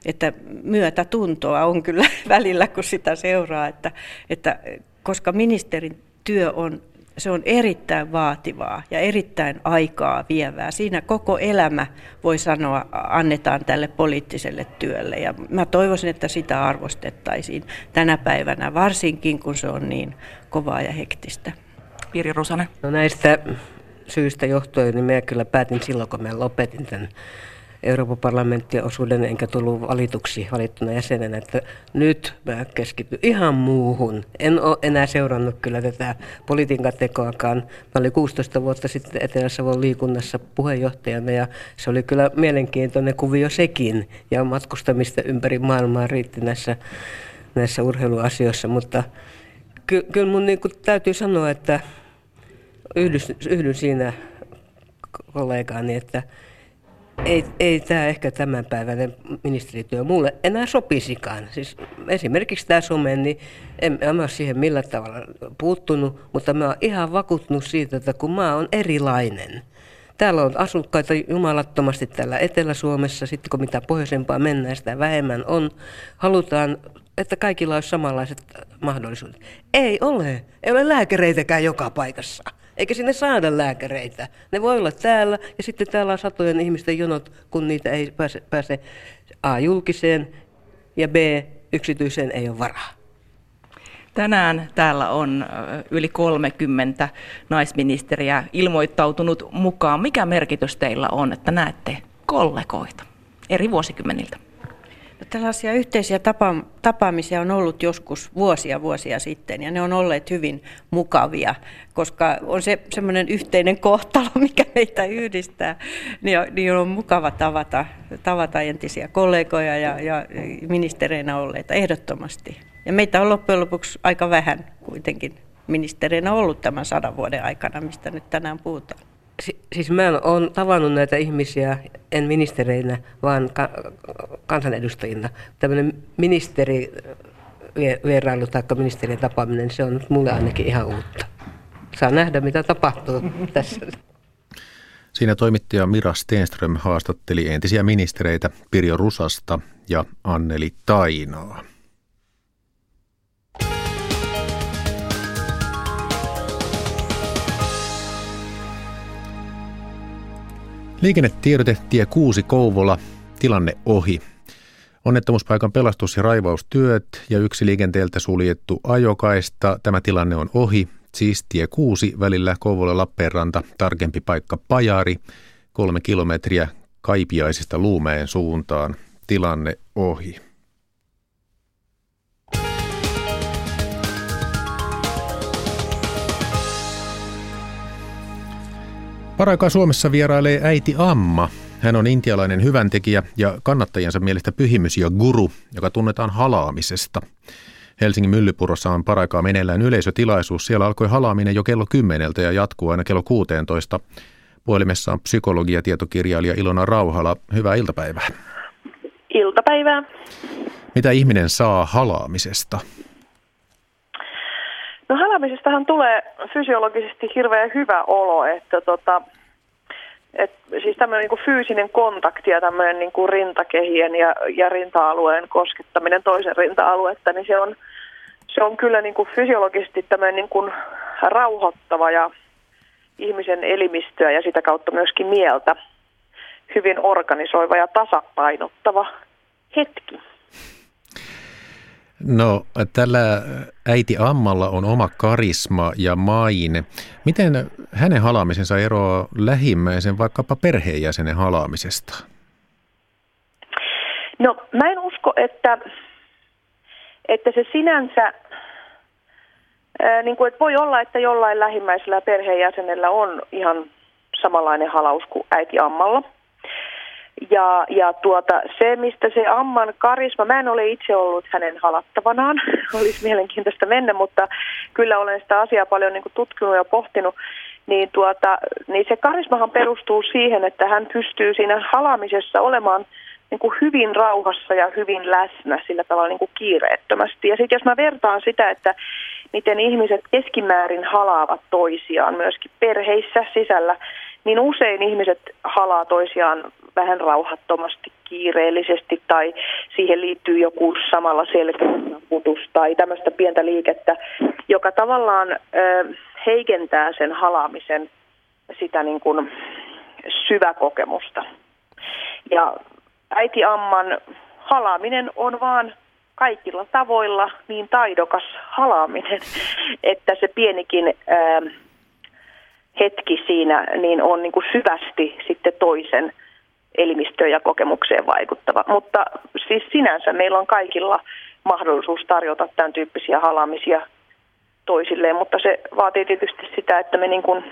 että myötätuntoa on kyllä välillä, kun sitä seuraa. Että, että koska ministerin työ on se on erittäin vaativaa ja erittäin aikaa vievää. Siinä koko elämä, voi sanoa, annetaan tälle poliittiselle työlle. Ja mä toivoisin, että sitä arvostettaisiin tänä päivänä, varsinkin kun se on niin kovaa ja hektistä. Piri Rusanen. No näistä syystä johtuen, niin minä kyllä päätin silloin, kun mä lopetin tämän Euroopan parlamenttien osuuden, enkä tullut valituksi valittuna jäsenenä, että nyt mä keskityn ihan muuhun. En ole enää seurannut kyllä tätä politiikan tekoakaan. Mä olin 16 vuotta sitten Etelä-Savon liikunnassa puheenjohtajana ja se oli kyllä mielenkiintoinen kuvio sekin. Ja matkustamista ympäri maailmaa riitti näissä, näissä urheiluasioissa, mutta ky- kyllä mun niin täytyy sanoa, että yhdyn, yhdyn siinä kollegaani, että ei, ei tämä ehkä tämänpäiväinen ministerityö mulle enää sopisikaan. Siis esimerkiksi tämä some, niin en, en ole siihen millä tavalla puuttunut, mutta mä oon ihan vakuuttunut siitä, että kun mä oon erilainen. Täällä on asukkaita jumalattomasti täällä Etelä-Suomessa, sitten kun mitä pohjoisempaa mennään, sitä vähemmän on. Halutaan, että kaikilla olisi samanlaiset mahdollisuudet. Ei ole. Ei ole lääkäreitäkään joka paikassa eikä sinne saada lääkäreitä. Ne voi olla täällä ja sitten täällä on satojen ihmisten jonot, kun niitä ei pääse, pääse A julkiseen ja B yksityiseen ei ole varaa. Tänään täällä on yli 30 naisministeriä ilmoittautunut mukaan. Mikä merkitys teillä on, että näette kollegoita eri vuosikymmeniltä? No, tällaisia yhteisiä tapa- tapaamisia on ollut joskus vuosia vuosia sitten ja ne on olleet hyvin mukavia, koska on se semmoinen yhteinen kohtalo, mikä meitä yhdistää, niin on, niin on mukava tavata, tavata entisiä kollegoja ja, ja ministereinä olleita ehdottomasti. Ja meitä on loppujen lopuksi aika vähän kuitenkin ministereinä ollut tämän sadan vuoden aikana, mistä nyt tänään puhutaan. Si- siis mä olen tavannut näitä ihmisiä, en ministereinä, vaan ka- kansanedustajina. Tämmöinen ministeri vierailu tai ministerien tapaaminen, se on mulle ainakin ihan uutta. Saa nähdä, mitä tapahtuu tässä. Siinä toimittaja Mira Stenström haastatteli entisiä ministereitä Pirjo Rusasta ja Anneli Tainaa. Liikennetiedote tie 6 Kouvola, tilanne ohi. Onnettomuuspaikan pelastus- ja raivaustyöt ja yksi liikenteeltä suljettu ajokaista. Tämä tilanne on ohi, siis tie 6 välillä Kouvola-Lappeenranta, tarkempi paikka Pajari, kolme kilometriä Kaipiaisista Luumeen suuntaan. Tilanne ohi. Paraikaa Suomessa vierailee äiti Amma. Hän on intialainen hyväntekijä ja kannattajansa mielestä pyhimys ja guru, joka tunnetaan halaamisesta. Helsingin Myllypurossa on paraikaa meneillään yleisötilaisuus. Siellä alkoi halaaminen jo kello 10 ja jatkuu aina kello 16. Puhelimessa on psykologi ja tietokirjailija Ilona Rauhala. Hyvää iltapäivää. Iltapäivää. Mitä ihminen saa halaamisesta? No halaamisestahan tulee fysiologisesti hirveän hyvä olo, että tota, et, siis tämmöinen niin fyysinen kontakti ja tämmöinen niin kuin rintakehien ja, ja rinta-alueen koskettaminen toisen rinta-aluetta, niin se on, se on kyllä niin kuin fysiologisesti tämmöinen niin kuin rauhoittava ja ihmisen elimistöä ja sitä kautta myöskin mieltä hyvin organisoiva ja tasapainottava hetki. No tällä äiti Ammalla on oma karisma ja maine. Miten hänen halaamisensa eroaa lähimmäisen vaikkapa perheenjäsenen halaamisesta? No mä en usko, että, että se sinänsä, niin kuin, että voi olla, että jollain lähimmäisellä perheenjäsenellä on ihan samanlainen halaus kuin äiti Ammalla – ja, ja tuota, se, mistä se Amman karisma, mä en ole itse ollut hänen halattavanaan, olisi mielenkiintoista mennä, mutta kyllä olen sitä asiaa paljon niin tutkinut ja pohtinut, niin, tuota, niin se karismahan perustuu siihen, että hän pystyy siinä halaamisessa olemaan niin kuin hyvin rauhassa ja hyvin läsnä sillä tavalla niin kuin kiireettömästi. Ja sitten jos mä vertaan sitä, että miten ihmiset keskimäärin halaavat toisiaan myöskin perheissä sisällä, niin usein ihmiset halaa toisiaan vähän rauhattomasti, kiireellisesti tai siihen liittyy joku samalla selkäputus tai tämmöistä pientä liikettä, joka tavallaan ö, heikentää sen halaamisen sitä niin kuin syväkokemusta. Ja äiti Amman halaaminen on vaan kaikilla tavoilla niin taidokas halaaminen, että se pienikin ää, hetki siinä niin on niin kuin syvästi sitten toisen elimistöön ja kokemukseen vaikuttava. Mutta siis sinänsä meillä on kaikilla mahdollisuus tarjota tämän tyyppisiä halaamisia toisilleen, mutta se vaatii tietysti sitä, että me niin kuin,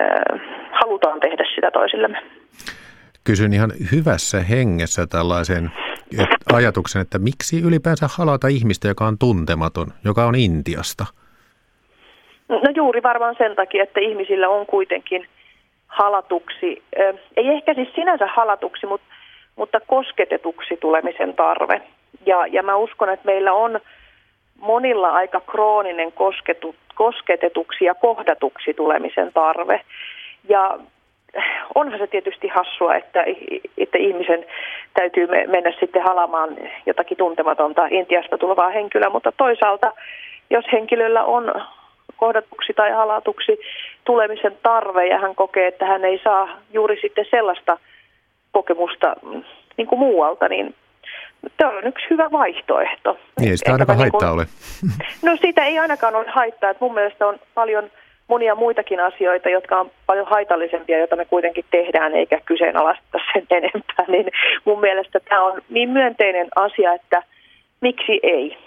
äh, halutaan tehdä sitä toisillemme. Kysyn ihan hyvässä hengessä tällaisen ajatuksen, että miksi ylipäänsä halata ihmistä, joka on tuntematon, joka on Intiasta? No juuri varmaan sen takia, että ihmisillä on kuitenkin – halatuksi, ei ehkä siis sinänsä halatuksi, mutta, mutta kosketetuksi tulemisen tarve. Ja, ja mä uskon, että meillä on monilla aika krooninen kosketu, kosketetuksi ja kohdatuksi tulemisen tarve. Ja onhan se tietysti hassua, että, että ihmisen täytyy mennä sitten halamaan jotakin tuntematonta Intiasta tulevaa henkilöä, mutta toisaalta jos henkilöllä on kohdatuksi tai halatuksi tulemisen tarve ja hän kokee, että hän ei saa juuri sitten sellaista kokemusta mm, niin kuin muualta, niin tämä on yksi hyvä vaihtoehto. Niin, ei sitä ainakaan niin haittaa ole. No siitä ei ainakaan ole haittaa. Että mun mielestä on paljon monia muitakin asioita, jotka on paljon haitallisempia, joita me kuitenkin tehdään, eikä kyseenalaista sen enempää. Niin mun mielestä tämä on niin myönteinen asia, että miksi ei?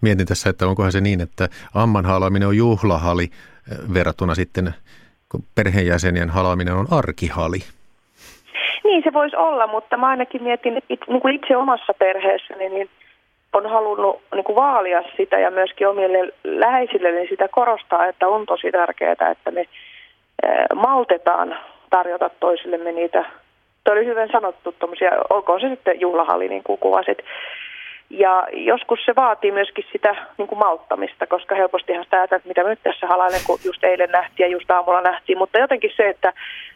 Mietin tässä, että onkohan se niin, että amman halaaminen on juhlahali eh, verrattuna sitten, kun perheenjäsenien halaaminen on arkihali. Niin se voisi olla, mutta mä ainakin mietin että niin kuin itse omassa perheessäni, niin on halunnut niin kuin vaalia sitä ja myöskin omille läheisille niin sitä korostaa, että on tosi tärkeää, että me maltetaan tarjota toisillemme niitä. Tuo oli hyvin sanottu, tommosia, olkoon se sitten juhlahalli, niin kuin kuvasit. Ja joskus se vaatii myöskin sitä niin kuin malttamista, koska helpostihan sitä ajatellaan, että mitä nyt tässä halailen, kun just eilen nähtiin ja just aamulla nähtiin. Mutta jotenkin se, että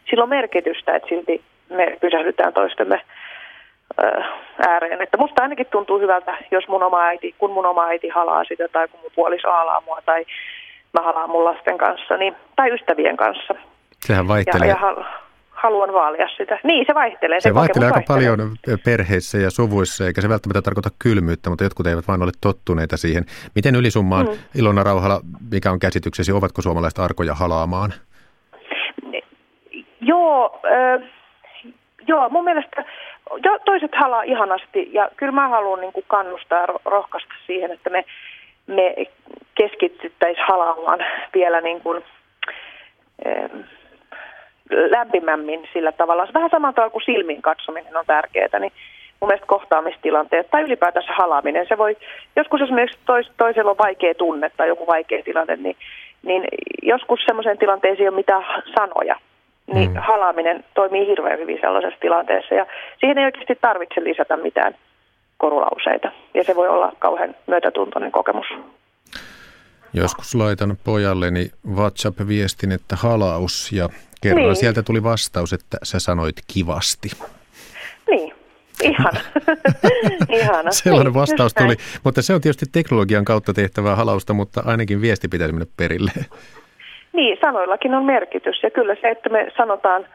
sillä on merkitystä, että silti me pysähdytään toistemme ääreen. Että musta ainakin tuntuu hyvältä, jos mun oma äiti, kun mun oma äiti halaa sitä tai kun mun puoliso halaa mua tai mä halaan mun lasten kanssa niin, tai ystävien kanssa. Sehän vaihtelee. Ja, ja haluan vaalia sitä. Niin, se vaihtelee. Se, se vaihtelee aika vaihtelee. paljon perheissä ja suvuissa, eikä se välttämättä tarkoita kylmyyttä, mutta jotkut eivät vain ole tottuneita siihen. Miten ylisummaan, mm. Ilona Rauhala, mikä on käsityksesi, ovatko suomalaiset arkoja halaamaan? Joo, äh, joo, mun mielestä jo, toiset halaa ihanasti ja kyllä mä haluan niin kuin kannustaa ja rohkaista siihen, että me, me keskityttäisiin halaamaan vielä niin kuin, äh, lämpimämmin sillä tavalla. Vähän samalla tavalla kuin silmiin katsominen on tärkeää, niin mun mielestä kohtaamistilanteet tai ylipäätänsä halaaminen, se voi, joskus esimerkiksi tois, toisella on vaikea tunne tai joku vaikea tilanne, niin, niin joskus semmoiseen tilanteeseen ei ole mitään sanoja, niin mm. halaaminen toimii hirveän hyvin sellaisessa tilanteessa ja siihen ei oikeasti tarvitse lisätä mitään korulauseita ja se voi olla kauhean myötätuntoinen kokemus. Joskus laitan pojalleni WhatsApp-viestin, että halaus ja kerran niin. sieltä tuli vastaus, että sä sanoit kivasti. Niin, ihana. ihana. Sellainen niin, vastaus tuli, mutta se on tietysti teknologian kautta tehtävää halausta, mutta ainakin viesti pitäisi mennä perille. Niin, sanoillakin on merkitys ja kyllä se, että me sanotaan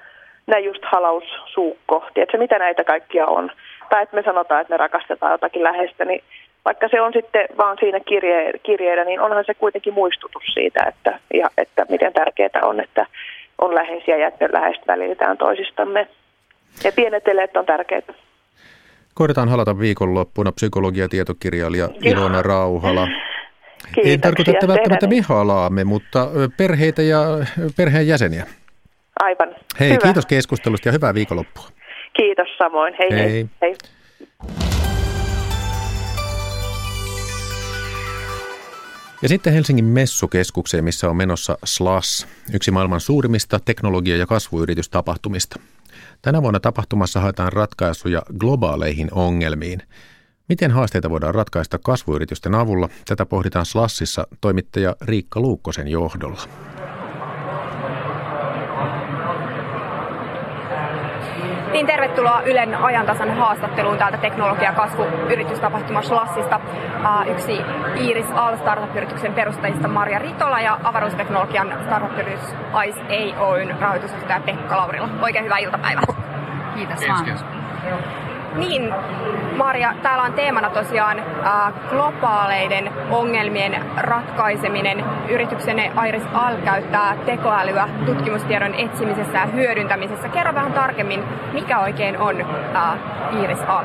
näin just halaussuukko, tiedätkö mitä näitä kaikkia on, tai että me sanotaan, että me rakastetaan jotakin läheistä, niin vaikka se on sitten vaan siinä kirje, kirjeellä, niin onhan se kuitenkin muistutus siitä, että, ja, että miten tärkeää on, että on läheisiä ja että läheistä välitään toisistamme. Ja pienet eleet on tärkeitä. Koitetaan halata viikonloppuna psykologia-tietokirjailija Ilona Rauhala. Kiitoksia. Ei tarkoita, että välttämättä me halaamme, mutta perheitä ja perheen jäseniä. Aivan. Hei, Hyvä. kiitos keskustelusta ja hyvää viikonloppua. Kiitos samoin. Hei hei. hei. hei. Ja sitten Helsingin messukeskukseen, missä on menossa SLAS, yksi maailman suurimmista teknologia- ja kasvuyritystapahtumista. Tänä vuonna tapahtumassa haetaan ratkaisuja globaaleihin ongelmiin. Miten haasteita voidaan ratkaista kasvuyritysten avulla? Tätä pohditaan SLASissa toimittaja Riikka Luukkosen johdolla. Niin tervetuloa Ylen ajantasan haastatteluun täältä teknologia kasvuyritystapahtuma Schlassista. Yksi Iris All Startup-yrityksen perustajista Maria Ritola ja avaruusteknologian startup-yritys ICE Ei Oyn rahoitusohtaja Pekka Laurila. Oikein hyvää iltapäivää. Kiitos vaan. Niin, Maria, täällä on teemana tosiaan äh, globaaleiden ongelmien ratkaiseminen. Yrityksenne Iris Al käyttää tekoälyä tutkimustiedon etsimisessä ja hyödyntämisessä. Kerro vähän tarkemmin, mikä oikein on äh, Iris Al?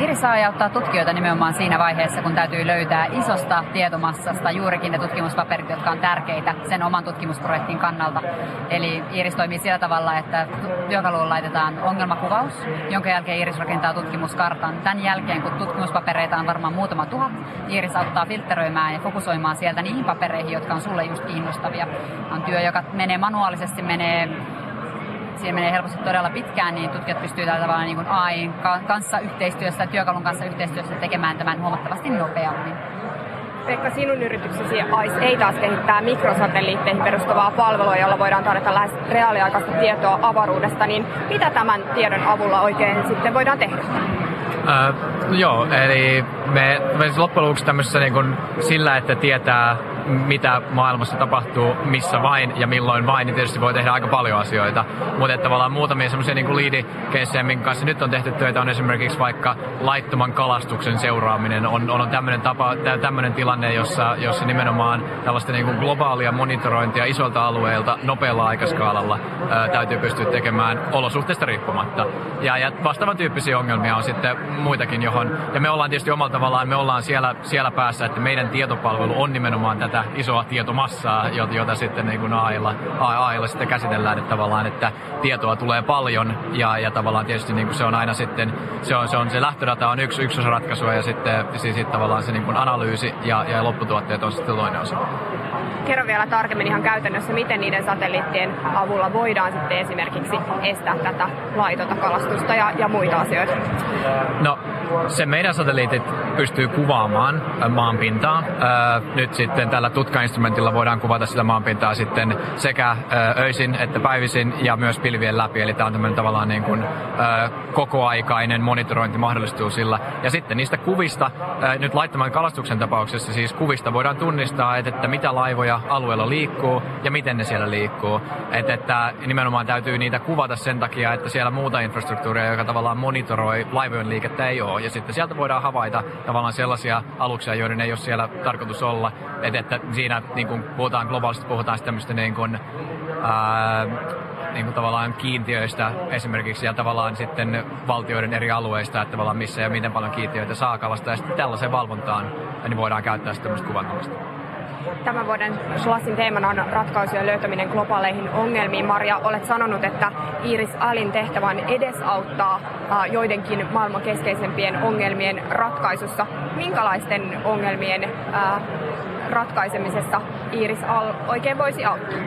Hirsa auttaa tutkijoita nimenomaan siinä vaiheessa, kun täytyy löytää isosta tietomassasta juurikin ne tutkimuspaperit, jotka on tärkeitä sen oman tutkimusprojektin kannalta. Eli Iris toimii sillä tavalla, että työkaluun laitetaan ongelmakuvaus, jonka jälkeen Iris rakentaa tutkimuskartan. Tämän jälkeen, kun tutkimuspapereita on varmaan muutama tuhat, Iris auttaa filtteröimään ja fokusoimaan sieltä niihin papereihin, jotka on sulle just kiinnostavia. On työ, joka menee manuaalisesti, menee siinä menee helposti todella pitkään, niin tutkijat pystyy tällä tavalla niin kuin AI kanssa yhteistyössä, työkalun kanssa yhteistyössä tekemään tämän huomattavasti nopeammin. Pekka, sinun yrityksesi ICE ei taas kehittää mikrosatelliitteihin perustuvaa palvelua, jolla voidaan tarjota lähes reaaliaikaista tietoa avaruudesta, niin mitä tämän tiedon avulla oikein sitten voidaan tehdä? Uh, joo, eli me, me loppujen lopuksi tämmöisessä niin kuin sillä, että tietää mitä maailmassa tapahtuu, missä vain ja milloin vain, niin tietysti voi tehdä aika paljon asioita. Mutta että tavallaan muutamia semmoisia niin liidikeissejä, minkä kanssa nyt on tehty töitä, on esimerkiksi vaikka laittoman kalastuksen seuraaminen. On, on tämmöinen, tapa, tämmöinen tilanne, jossa, jossa nimenomaan tällaista niin kuin globaalia monitorointia isolta alueelta nopealla aikaskaalalla ää, täytyy pystyä tekemään olosuhteista riippumatta. Ja, ja vastaavan tyyppisiä ongelmia on sitten muitakin, johon, ja me ollaan tietysti omalla tavallaan, me ollaan siellä, siellä päässä, että meidän tietopalvelu on nimenomaan tätä isoa tietomassaa, jota, jota sitten niin kuin AIlla, AIlla sitten käsitellään, että tavallaan, että tietoa tulee paljon, ja, ja tavallaan tietysti niin kuin se on aina sitten, se on se, on, se lähtödata on yksi, yksi osa ratkaisua, ja sitten siis, sitten tavallaan se niin kuin analyysi ja, ja lopputuotteet on sitten toinen osa. Kerro vielä tarkemmin ihan käytännössä, miten niiden satelliittien avulla voidaan sitten esimerkiksi estää tätä laitonta kalastusta ja, ja muita asioita? No, se meidän satelliitit pystyy kuvaamaan maanpintaa. Nyt sitten tällä tutkainstrumentilla voidaan kuvata sitä maanpintaa sitten sekä öisin että päivisin ja myös pilvien läpi. Eli tämä on tämmöinen tavallaan niin kuin kokoaikainen monitorointi mahdollistuu sillä. Ja sitten niistä kuvista, nyt laittamaan kalastuksen tapauksessa siis kuvista voidaan tunnistaa, että, että mitä laivoja alueella liikkuu ja miten ne siellä liikkuu. Että, että nimenomaan täytyy niitä kuvata sen takia, että siellä muuta infrastruktuuria, joka tavallaan monitoroi laivojen liikettä ei ole. Ja sitten sieltä voidaan havaita tavallaan sellaisia aluksia, joiden ei ole siellä tarkoitus olla. Että, että siinä niin kuin puhutaan globaalisti, puhutaan tämmöistä niin kuin, ää, niin kuin tavallaan kiintiöistä esimerkiksi ja tavallaan sitten valtioiden eri alueista, että tavallaan missä ja miten paljon kiintiöitä saa kalastaa. Ja sitten tällaiseen valvontaan niin voidaan käyttää sitten tämmöistä kuvantamista. Tämän vuoden SLASin teemana on ratkaisujen löytäminen globaaleihin ongelmiin. Maria, olet sanonut, että Iris Alin tehtävä on edesauttaa joidenkin maailman keskeisempien ongelmien ratkaisussa. Minkälaisten ongelmien ratkaisemisessa Iris Al oikein voisi auttaa?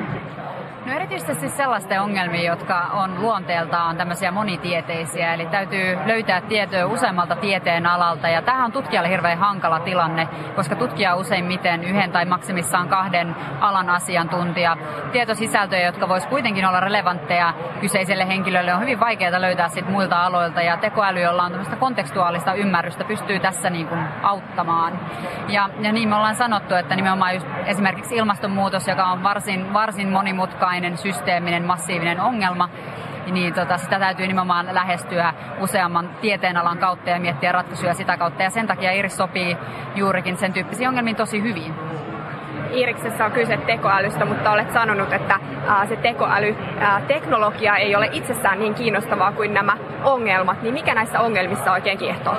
No erityisesti siis sellaisten ongelmia, jotka on luonteeltaan tämmöisiä monitieteisiä, eli täytyy löytää tietoa useammalta tieteen alalta, ja tähän on tutkijalle hirveän hankala tilanne, koska tutkija useimmiten yhden tai maksimissaan kahden alan asiantuntija. Tietosisältöjä, jotka vois kuitenkin olla relevantteja kyseiselle henkilölle, on hyvin vaikeaa löytää sit muilta aloilta, ja tekoäly, jolla on tämmöistä kontekstuaalista ymmärrystä, pystyy tässä niin kuin auttamaan. Ja, ja niin me ollaan sanottu, että nimenomaan just esimerkiksi ilmastonmuutos, joka on varsin, varsin monimutkainen, monimutkainen, systeeminen, massiivinen ongelma, niin tota, sitä täytyy nimenomaan lähestyä useamman tieteenalan kautta ja miettiä ratkaisuja sitä kautta. Ja sen takia Iris sopii juurikin sen tyyppisiin ongelmiin tosi hyvin. Iriksessä on kyse tekoälystä, mutta olet sanonut, että se tekoälyteknologia ei ole itsessään niin kiinnostavaa kuin nämä ongelmat. Niin mikä näissä ongelmissa oikein kiehtoo?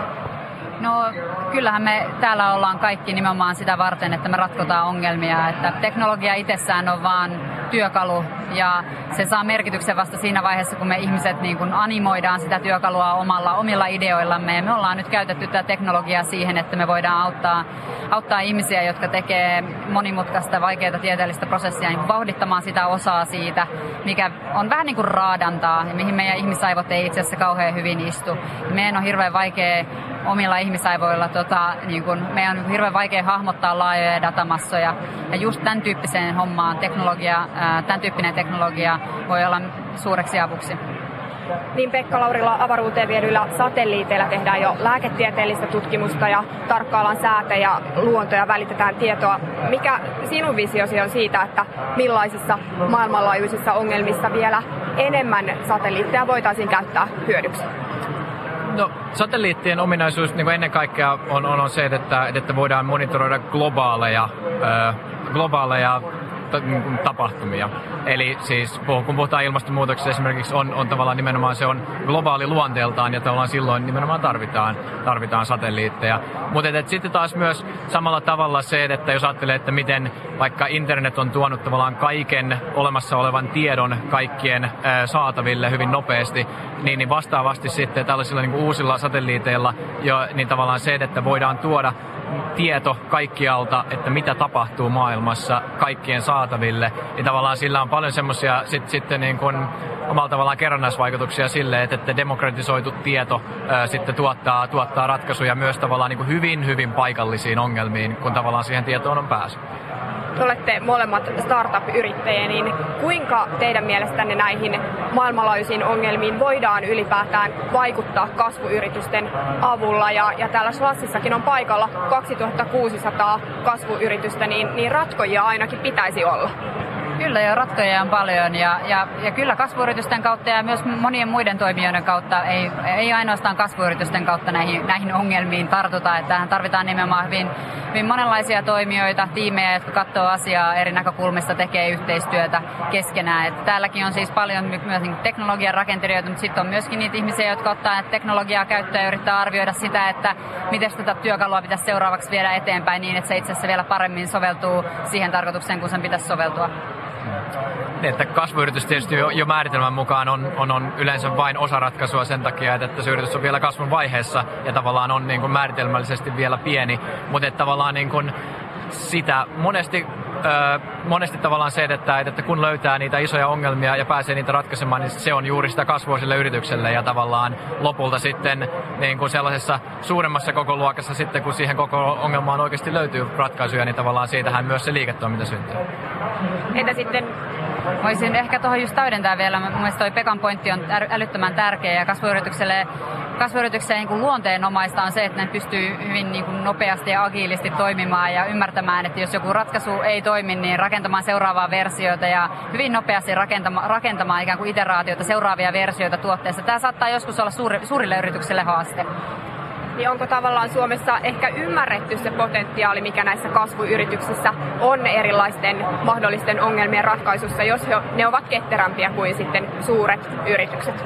No kyllähän me täällä ollaan kaikki nimenomaan sitä varten, että me ratkotaan ongelmia. Että teknologia itsessään on vaan työkalu ja se saa merkityksen vasta siinä vaiheessa, kun me ihmiset niin kuin animoidaan sitä työkalua omalla, omilla ideoillamme. Ja me ollaan nyt käytetty tätä teknologiaa siihen, että me voidaan auttaa, auttaa ihmisiä, jotka tekee monimutkaista, vaikeaa tieteellistä prosessia, niin vauhdittamaan sitä osaa siitä, mikä on vähän niin kuin raadantaa, mihin meidän ihmisaivot ei itse asiassa kauhean hyvin istu. Meidän on hirveän vaikea omilla ihmisaivoilla, tota, niin kun, meidän on hirveän vaikea hahmottaa laajoja datamassoja. Ja just tämän tyyppiseen hommaan teknologia, tämän tyyppinen teknologia voi olla suureksi avuksi. Niin Pekka Laurila avaruuteen viedyillä satelliiteilla tehdään jo lääketieteellistä tutkimusta ja tarkkaillaan säätä ja luontoja välitetään tietoa. Mikä sinun visiosi on siitä, että millaisissa maailmanlaajuisissa ongelmissa vielä enemmän satelliitteja voitaisiin käyttää hyödyksi? No, satelliittien ominaisuus niin kuin ennen kaikkea on, on, on se, että, että voidaan monitoroida globaaleja, ö, globaaleja niin tapahtumia. Eli siis kun puhutaan ilmastonmuutoksesta esimerkiksi on, on tavallaan nimenomaan se on globaali luonteeltaan ja tavallaan silloin nimenomaan tarvitaan, tarvitaan satelliitteja. Mutta sitten taas myös samalla tavalla se, että jos ajattelee, että miten vaikka internet on tuonut tavallaan kaiken olemassa olevan tiedon kaikkien ää, saataville hyvin nopeasti, niin, niin vastaavasti sitten tällaisilla niin uusilla satelliiteilla jo, niin tavallaan se, että voidaan tuoda tieto kaikkialta, että mitä tapahtuu maailmassa kaikkien saataville. Ja tavallaan sillä on paljon semmoisia sit, sitten niin kuin omalla tavallaan kerrannaisvaikutuksia sille, että, että demokratisoitu tieto ää, sitten tuottaa, tuottaa ratkaisuja myös tavallaan niin kuin hyvin, hyvin paikallisiin ongelmiin, kun tavallaan siihen tietoon on päässyt. Te olette molemmat startup-yrittäjiä, niin kuinka teidän mielestänne näihin maailmanlaajuisiin ongelmiin voidaan ylipäätään vaikuttaa kasvuyritysten avulla? Ja, ja täällä Slassissakin on paikalla 2600 kasvuyritystä, niin, niin ratkojia ainakin pitäisi olla. Kyllä ja ratkoja on paljon ja, ja, ja kyllä kasvuyritysten kautta ja myös monien muiden toimijoiden kautta, ei, ei ainoastaan kasvuyritysten kautta näihin, näihin ongelmiin tartuta, että tarvitaan nimenomaan hyvin, hyvin monenlaisia toimijoita, tiimejä, jotka katsoo asiaa eri näkökulmista, tekee yhteistyötä keskenään. Että täälläkin on siis paljon myös niin teknologian rakentelijoita, mutta sitten on myöskin niitä ihmisiä, jotka ottaa teknologiaa käyttöön ja yrittää arvioida sitä, että miten tätä työkalua pitäisi seuraavaksi viedä eteenpäin niin, että se itse asiassa vielä paremmin soveltuu siihen tarkoitukseen, kun sen pitäisi soveltua. Niin, että kasvuyritys tietysti jo, jo määritelmän mukaan on, on, on yleensä vain osa ratkaisua sen takia, että, että se yritys on vielä kasvun vaiheessa ja tavallaan on niin kuin määritelmällisesti vielä pieni, mutta että tavallaan niin kuin sitä monesti monesti tavallaan se, että, että kun löytää niitä isoja ongelmia ja pääsee niitä ratkaisemaan, niin se on juuri sitä kasvua sille yritykselle ja tavallaan lopulta sitten niin kuin sellaisessa suuremmassa koko luokassa sitten, kun siihen koko ongelmaan oikeasti löytyy ratkaisuja, niin tavallaan siitähän myös se liiketoiminta syntyy. Entä sitten Voisin ehkä tuohon just täydentää vielä. Mielestäni toi Pekan pointti on älyttömän tärkeä ja kasvuyritykselle kasvuyrityksen niin luonteenomaista on se, että ne pystyy hyvin niin kuin nopeasti ja agiilisti toimimaan ja ymmärtämään, että jos joku ratkaisu ei toimi, niin rakentamaan seuraavaa versiota ja hyvin nopeasti rakentamaan, rakentamaan ikään kuin iteraatioita, seuraavia versioita tuotteesta. Tämä saattaa joskus olla suuri, suurille yrityksille haaste niin onko tavallaan Suomessa ehkä ymmärretty se potentiaali, mikä näissä kasvuyrityksissä on erilaisten mahdollisten ongelmien ratkaisussa, jos ne ovat ketterämpiä kuin sitten suuret yritykset?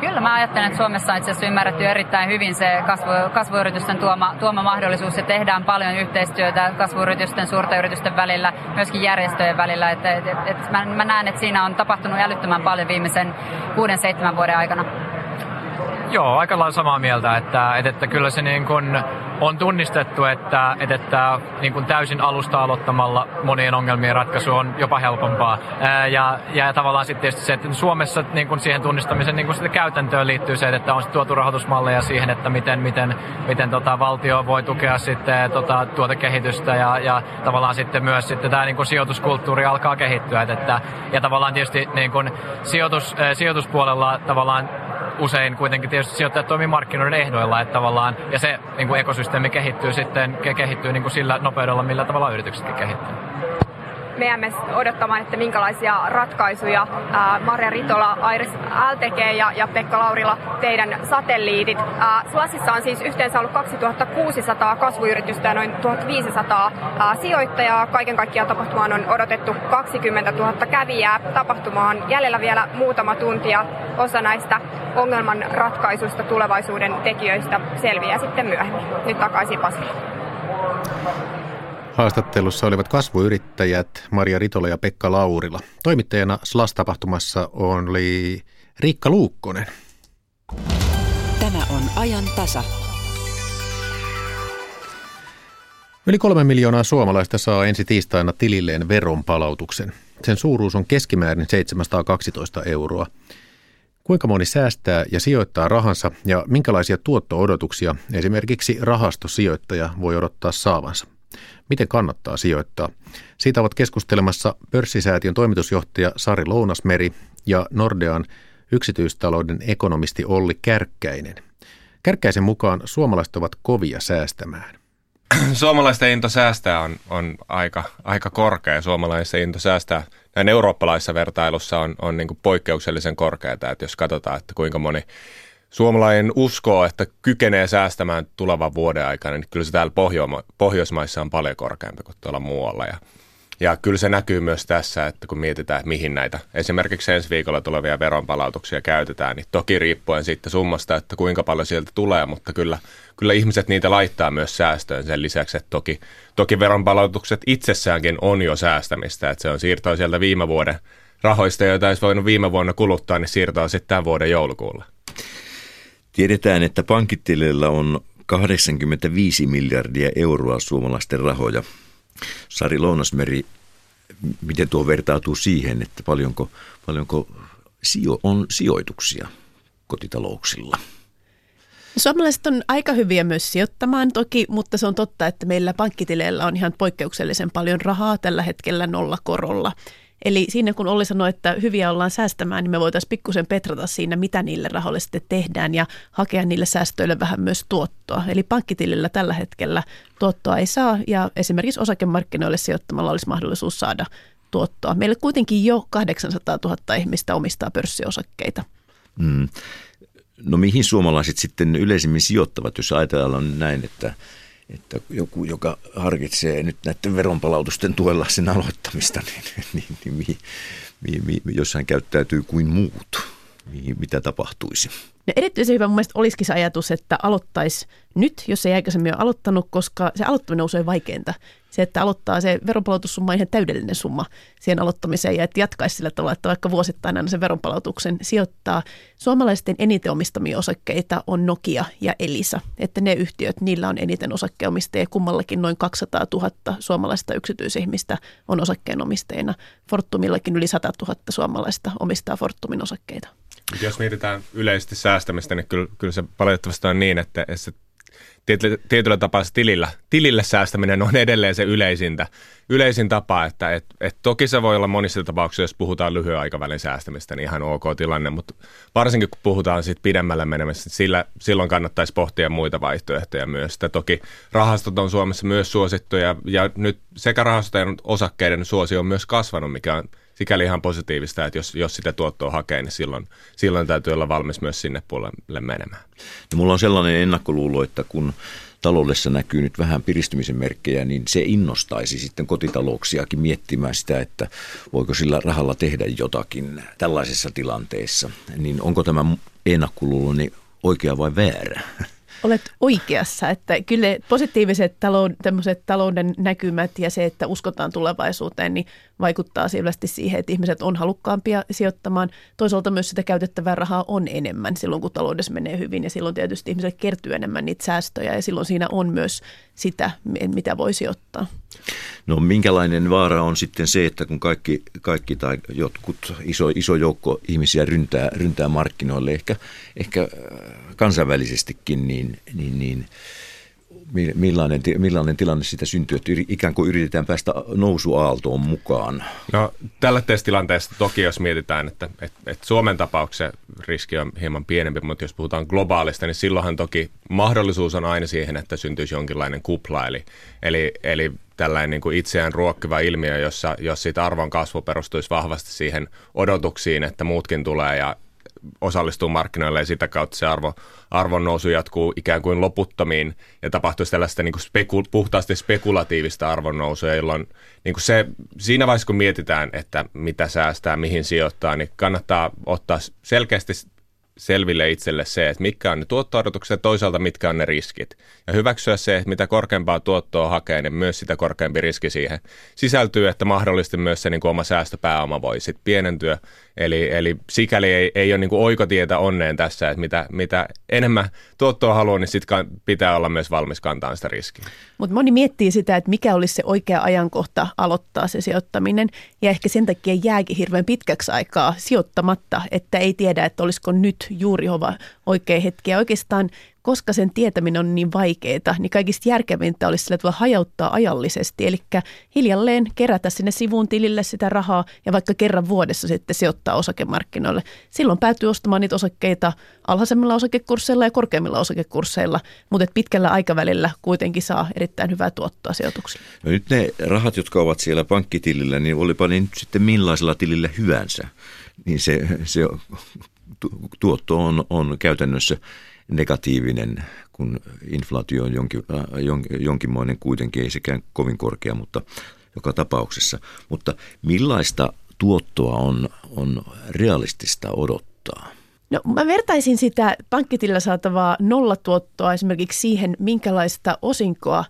Kyllä mä ajattelen, että Suomessa on itse asiassa ymmärretty erittäin hyvin se kasvu, kasvuyritysten tuoma, tuoma mahdollisuus ja tehdään paljon yhteistyötä kasvuyritysten, suurten yritysten välillä, myöskin järjestöjen välillä. Et, et, et, mä, mä näen, että siinä on tapahtunut älyttömän paljon viimeisen kuuden, seitsemän vuoden aikana. Joo, aika lailla samaa mieltä, että, että, että kyllä se niin kuin on tunnistettu, että, että, että niin kuin täysin alusta aloittamalla monien ongelmien ratkaisu on jopa helpompaa. Ää, ja, ja tavallaan sitten tietysti se, että Suomessa niin kuin siihen tunnistamiseen niin sitten käytäntöön liittyy se, että on tuotu rahoitusmalleja siihen, että miten, miten, miten tota, valtio voi tukea sitten tota, tuotekehitystä ja, ja tavallaan sitten myös sitten tämä niin kuin sijoituskulttuuri alkaa kehittyä. Että, ja tavallaan tietysti niin kuin sijoitus, sijoituspuolella tavallaan usein kuitenkin tietysti sijoittajat toimii markkinoiden ehdoilla, että tavallaan, ja se niin kuin ekosysteemi kehittyy sitten kehittyy niin kuin sillä nopeudella, millä tavalla yrityksetkin kehittyy me jäämme odottamaan, että minkälaisia ratkaisuja ää, Marja Ritola, Airis LTG ja, ja Pekka Laurila, teidän satelliitit. Slasissa on siis yhteensä ollut 2600 kasvuyritystä ja noin 1500 ää, sijoittajaa. Kaiken kaikkiaan tapahtumaan on odotettu 20 000 kävijää. Tapahtuma on jäljellä vielä muutama tunti ja osa näistä ongelman ratkaisusta tulevaisuuden tekijöistä selviää sitten myöhemmin. Nyt takaisin Pasille. Haastattelussa olivat kasvuyrittäjät Maria Ritola ja Pekka Laurila. Toimittajana SLAS-tapahtumassa oli Riikka Luukkonen. Tämä on ajan tasa. Yli kolme miljoonaa suomalaista saa ensi tiistaina tililleen veronpalautuksen. Sen suuruus on keskimäärin 712 euroa. Kuinka moni säästää ja sijoittaa rahansa ja minkälaisia tuotto-odotuksia esimerkiksi rahastosijoittaja voi odottaa saavansa? Miten kannattaa sijoittaa? Siitä ovat keskustelemassa pörssisäätiön toimitusjohtaja Sari Lounasmeri ja Nordean yksityistalouden ekonomisti Olli Kärkkäinen. Kärkkäisen mukaan suomalaiset ovat kovia säästämään. Suomalaisten into säästää on, on aika, aika korkea. Suomalaisten into säästää näin eurooppalaisessa vertailussa on, on niin poikkeuksellisen korkeata. Että jos katsotaan, että kuinka moni suomalainen uskoo, että kykenee säästämään tulevan vuoden aikana, niin kyllä se täällä Pohjo- Pohjoismaissa on paljon korkeampi kuin tuolla muualla. Ja, ja kyllä se näkyy myös tässä, että kun mietitään, että mihin näitä esimerkiksi ensi viikolla tulevia veronpalautuksia käytetään, niin toki riippuen sitten summasta, että kuinka paljon sieltä tulee, mutta kyllä, kyllä ihmiset niitä laittaa myös säästöön sen lisäksi, että toki, toki veronpalautukset itsessäänkin on jo säästämistä, että se on siirtoa sieltä viime vuoden rahoista, joita olisi voinut viime vuonna kuluttaa, niin siirtoa sitten tämän vuoden joulukuulla. Tiedetään, että pankkitilillä on 85 miljardia euroa suomalaisten rahoja. Sari Lounasmeri, miten tuo vertautuu siihen, että paljonko, paljonko sijo, on sijoituksia kotitalouksilla? Suomalaiset on aika hyviä myös sijoittamaan toki, mutta se on totta, että meillä pankkitileillä on ihan poikkeuksellisen paljon rahaa tällä hetkellä nolla korolla. Eli siinä kun Olli sanoi, että hyviä ollaan säästämään, niin me voitaisiin pikkusen petrata siinä, mitä niille rahoille sitten tehdään ja hakea niille säästöille vähän myös tuottoa. Eli pankkitilillä tällä hetkellä tuottoa ei saa ja esimerkiksi osakemarkkinoille sijoittamalla olisi mahdollisuus saada tuottoa. Meillä kuitenkin jo 800 000 ihmistä omistaa pörssiosakkeita. Mm. No mihin suomalaiset sitten yleisimmin sijoittavat, jos ajatellaan näin, että, että joku, joka harkitsee nyt näiden veronpalautusten tuella sen aloittamista, niin, niin, niin mihin, mihin, mihin, jos hän käyttäytyy kuin muut, mihin, mitä tapahtuisi? No erityisen hyvä mun mielestä olisikin se ajatus, että aloittaisi nyt, jos ei aikaisemmin ole aloittanut, koska se aloittaminen on usein vaikeinta. Se, että aloittaa se veronpalautussumma ihan täydellinen summa siihen aloittamiseen ja että jatkaisi sillä tavalla, että vaikka vuosittain aina sen veronpalautuksen sijoittaa. Suomalaisten eniten omistamia osakkeita on Nokia ja Elisa. Että ne yhtiöt, niillä on eniten osakkeenomistajia. Kummallakin noin 200 000 suomalaista yksityisihmistä on osakkeenomistajina. Fortumillakin yli 100 000 suomalaista omistaa Fortumin osakkeita. Jos mietitään yleisesti säästämistä, niin kyllä, kyllä se valitettavasti on niin, että se tietyllä, tapaa tilillä, tilille säästäminen on edelleen se yleisintä, yleisin tapa, että et, et toki se voi olla monissa tapauksissa, jos puhutaan lyhyen aikavälin säästämistä, niin ihan ok tilanne, mutta varsinkin kun puhutaan siitä pidemmälle menemistä, sillä, silloin kannattaisi pohtia muita vaihtoehtoja myös. Että toki rahastot on Suomessa myös suosittuja ja nyt sekä rahastojen osakkeiden suosio on myös kasvanut, mikä on sikäli ihan positiivista, että jos, jos sitä tuottoa hakee, niin silloin, silloin täytyy olla valmis myös sinne puolelle menemään. No, mulla on sellainen ennakkoluulo, että kun taloudessa näkyy nyt vähän piristymisen merkkejä, niin se innostaisi sitten kotitalouksiakin miettimään sitä, että voiko sillä rahalla tehdä jotakin tällaisessa tilanteessa. Niin onko tämä ennakkoluulo niin oikea vai väärä? Olet oikeassa, että kyllä positiiviset talouden, talouden näkymät ja se, että uskotaan tulevaisuuteen, niin vaikuttaa selvästi siihen, että ihmiset on halukkaampia sijoittamaan. Toisaalta myös sitä käytettävää rahaa on enemmän silloin, kun taloudessa menee hyvin ja silloin tietysti ihmisille kertyy enemmän niitä säästöjä ja silloin siinä on myös sitä, mitä voi sijoittaa. No minkälainen vaara on sitten se, että kun kaikki, kaikki tai jotkut iso, iso joukko ihmisiä ryntää, ryntää markkinoille, ehkä, ehkä äh, kansainvälisestikin, niin, niin, niin millainen, millainen tilanne sitä syntyy, että ikään kuin yritetään päästä nousuaaltoon mukaan? No tällä tilanteessa toki jos mietitään, että, että, että Suomen tapauksessa riski on hieman pienempi, mutta jos puhutaan globaalista, niin silloinhan toki mahdollisuus on aina siihen, että syntyisi jonkinlainen kupla, eli, eli, eli tällainen niin kuin itseään ruokkiva ilmiö, jossa, jos siitä arvon kasvu perustuisi vahvasti siihen odotuksiin, että muutkin tulee ja osallistuu markkinoille ja sitä kautta se arvo, arvon nousu jatkuu ikään kuin loputtomiin ja tapahtuisi tällaista niin kuin speku, puhtaasti spekulatiivista arvon nousua, jolloin niin kuin se, siinä vaiheessa kun mietitään, että mitä säästää, mihin sijoittaa, niin kannattaa ottaa selkeästi selville itselle se, että mitkä on ne tuotto-odotukset ja toisaalta mitkä on ne riskit. Ja hyväksyä se, että mitä korkeampaa tuottoa hakee, niin myös sitä korkeampi riski siihen sisältyy, että mahdollisesti myös se niin kuin oma säästöpääoma voi sitten pienentyä. Eli, eli sikäli ei, ei ole niin kuin oikotietä onneen tässä, että mitä, mitä enemmän tuottoa haluaa, niin sitten pitää olla myös valmis kantaa sitä riskiä. Mutta moni miettii sitä, että mikä olisi se oikea ajankohta aloittaa se sijoittaminen ja ehkä sen takia jääkin hirveän pitkäksi aikaa sijoittamatta, että ei tiedä, että olisiko nyt juuri oikea hetki. Ja oikeastaan koska sen tietäminen on niin vaikeaa, niin kaikista järkevintä olisi sillä tavalla hajauttaa ajallisesti. Eli hiljalleen kerätä sinne sivun tilille sitä rahaa ja vaikka kerran vuodessa sitten sijoittaa osakemarkkinoille. Silloin päätyy ostamaan niitä osakkeita alhaisemmilla osakekursseilla ja korkeimmilla osakekursseilla, mutta pitkällä aikavälillä kuitenkin saa erittäin hyvää tuottoa sijoituksille. No nyt ne rahat, jotka ovat siellä pankkitilillä, niin olipa niin nyt sitten millaisella tilillä hyvänsä, niin se, se tuotto on, on käytännössä negatiivinen, kun inflaatio on jonkin, äh, jonkinmoinen kuitenkin, ei sekään kovin korkea, mutta joka tapauksessa. Mutta millaista tuottoa on, on realistista odottaa? No mä vertaisin sitä pankkitilillä saatavaa nollatuottoa esimerkiksi siihen, minkälaista osinkoa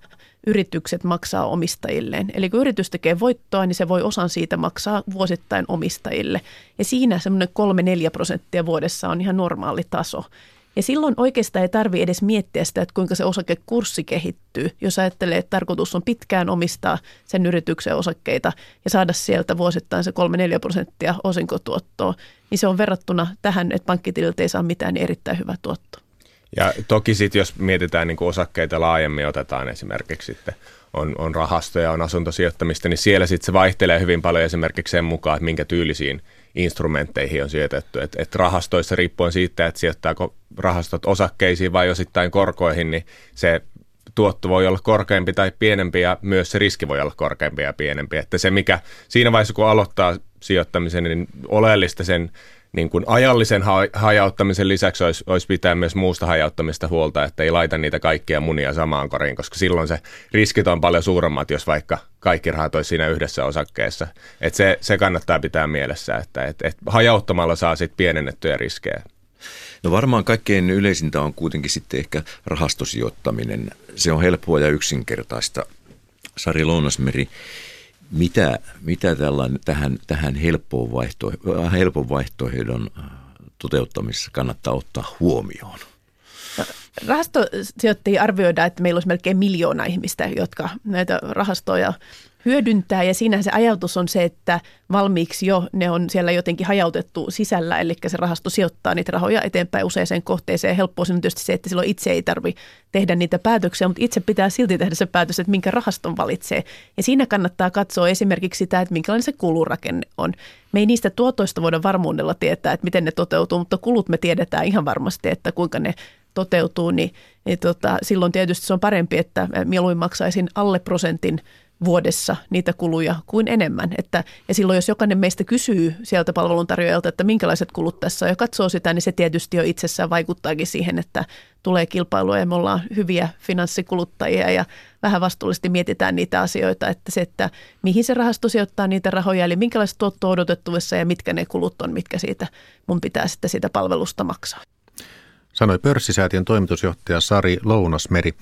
yritykset maksaa omistajilleen. Eli kun yritys tekee voittoa, niin se voi osan siitä maksaa vuosittain omistajille. Ja siinä semmoinen 3-4 prosenttia vuodessa on ihan normaali taso. Ja silloin oikeastaan ei tarvitse edes miettiä sitä, että kuinka se osakekurssi kehittyy. Jos ajattelee, että tarkoitus on pitkään omistaa sen yrityksen osakkeita ja saada sieltä vuosittain se 3-4 prosenttia osinkotuottoa, niin se on verrattuna tähän, että pankkitililtä ei saa mitään, niin erittäin hyvä tuotto. Ja toki sitten, jos mietitään niin kuin osakkeita laajemmin, otetaan esimerkiksi sitten on, on rahastoja, on asuntosijoittamista, niin siellä sitten se vaihtelee hyvin paljon esimerkiksi sen mukaan, että minkä tyylisiin instrumentteihin on sijoitettu. Et, et rahastoissa riippuen siitä, että sijoittaako rahastot osakkeisiin vai osittain korkoihin, niin se tuotto voi olla korkeampi tai pienempi ja myös se riski voi olla korkeampi ja pienempi. Että se mikä siinä vaiheessa, kun aloittaa sijoittamisen, niin oleellista sen niin kuin ajallisen ha- hajauttamisen lisäksi olisi, olisi pitää myös muusta hajauttamista huolta, että ei laita niitä kaikkia munia samaan koriin, koska silloin se riskit on paljon suuremmat, jos vaikka kaikki rahat olisi siinä yhdessä osakkeessa. Et se, se kannattaa pitää mielessä, että et, et hajauttamalla saa sitten pienennettyjä riskejä. No varmaan kaikkein yleisintä on kuitenkin sitten ehkä rahastosijoittaminen. Se on helppoa ja yksinkertaista. Sari Lounasmeri, mitä, mitä tällainen, tähän, tähän helppoon, vaihto, helpon vaihtoehdon toteuttamisessa kannattaa ottaa huomioon? Rahastosijoittajia arvioidaan, että meillä olisi melkein miljoona ihmistä, jotka näitä rahastoja hyödyntää ja siinä se ajatus on se, että valmiiksi jo ne on siellä jotenkin hajautettu sisällä, eli se rahasto sijoittaa niitä rahoja eteenpäin useaseen kohteeseen. Helppoa on tietysti se, että silloin itse ei tarvi tehdä niitä päätöksiä, mutta itse pitää silti tehdä se päätös, että minkä rahaston valitsee. Ja siinä kannattaa katsoa esimerkiksi sitä, että minkälainen se kulurakenne on. Me ei niistä tuotoista voida varmuudella tietää, että miten ne toteutuu, mutta kulut me tiedetään ihan varmasti, että kuinka ne toteutuu, niin, niin tota, silloin tietysti se on parempi, että mieluin maksaisin alle prosentin vuodessa niitä kuluja kuin enemmän. Että, ja silloin jos jokainen meistä kysyy sieltä palveluntarjoajalta, että minkälaiset kulut tässä on ja katsoo sitä, niin se tietysti jo itsessään vaikuttaakin siihen, että tulee kilpailua ja me ollaan hyviä finanssikuluttajia ja vähän vastuullisesti mietitään niitä asioita, että se, että mihin se rahasto sijoittaa niitä rahoja, eli minkälaiset tuotto odotettuvissa ja mitkä ne kulut on, mitkä siitä mun pitää sitten siitä palvelusta maksaa sanoi pörssisäätiön toimitusjohtaja Sari Lounasmeri.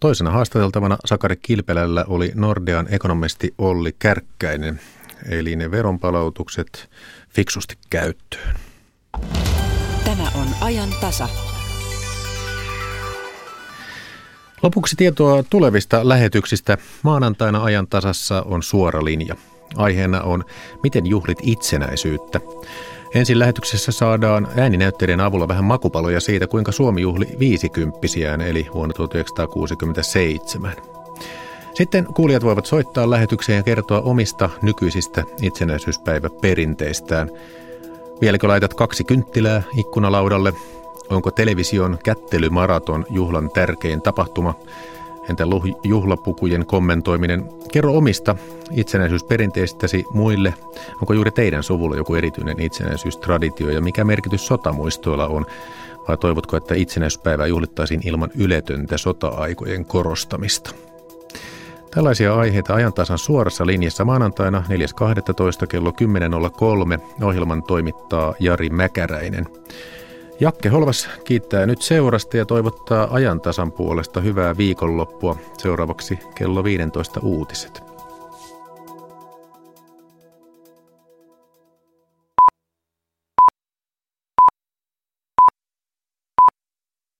Toisena haastateltavana Sakari Kilpelällä oli Nordean ekonomisti Olli Kärkkäinen, eli ne veronpalautukset fiksusti käyttöön. Tämä on ajan tasa. Lopuksi tietoa tulevista lähetyksistä. Maanantaina ajan tasassa on suora linja. Aiheena on, miten juhlit itsenäisyyttä. Ensin lähetyksessä saadaan ääninäytteiden avulla vähän makupaloja siitä, kuinka Suomi juhli viisikymppisiään, eli vuonna 1967. Sitten kuulijat voivat soittaa lähetykseen ja kertoa omista nykyisistä itsenäisyyspäiväperinteistään. Vieläkö laitat kaksi kynttilää ikkunalaudalle? Onko television kättelymaraton juhlan tärkein tapahtuma? Entä juhlapukujen kommentoiminen? Kerro omista itsenäisyysperinteistäsi muille. Onko juuri teidän suvulla joku erityinen itsenäisyystraditio ja mikä merkitys sotamuistoilla on? Vai toivotko, että itsenäisyyspäivää juhlittaisiin ilman yletöntä sota-aikojen korostamista? Tällaisia aiheita ajantasan suorassa linjassa maanantaina 4.12. kello 10.03 ohjelman toimittaa Jari Mäkäräinen. Jakke Holvas kiittää nyt seurasta ja toivottaa ajantasan puolesta hyvää viikonloppua. Seuraavaksi kello 15 uutiset.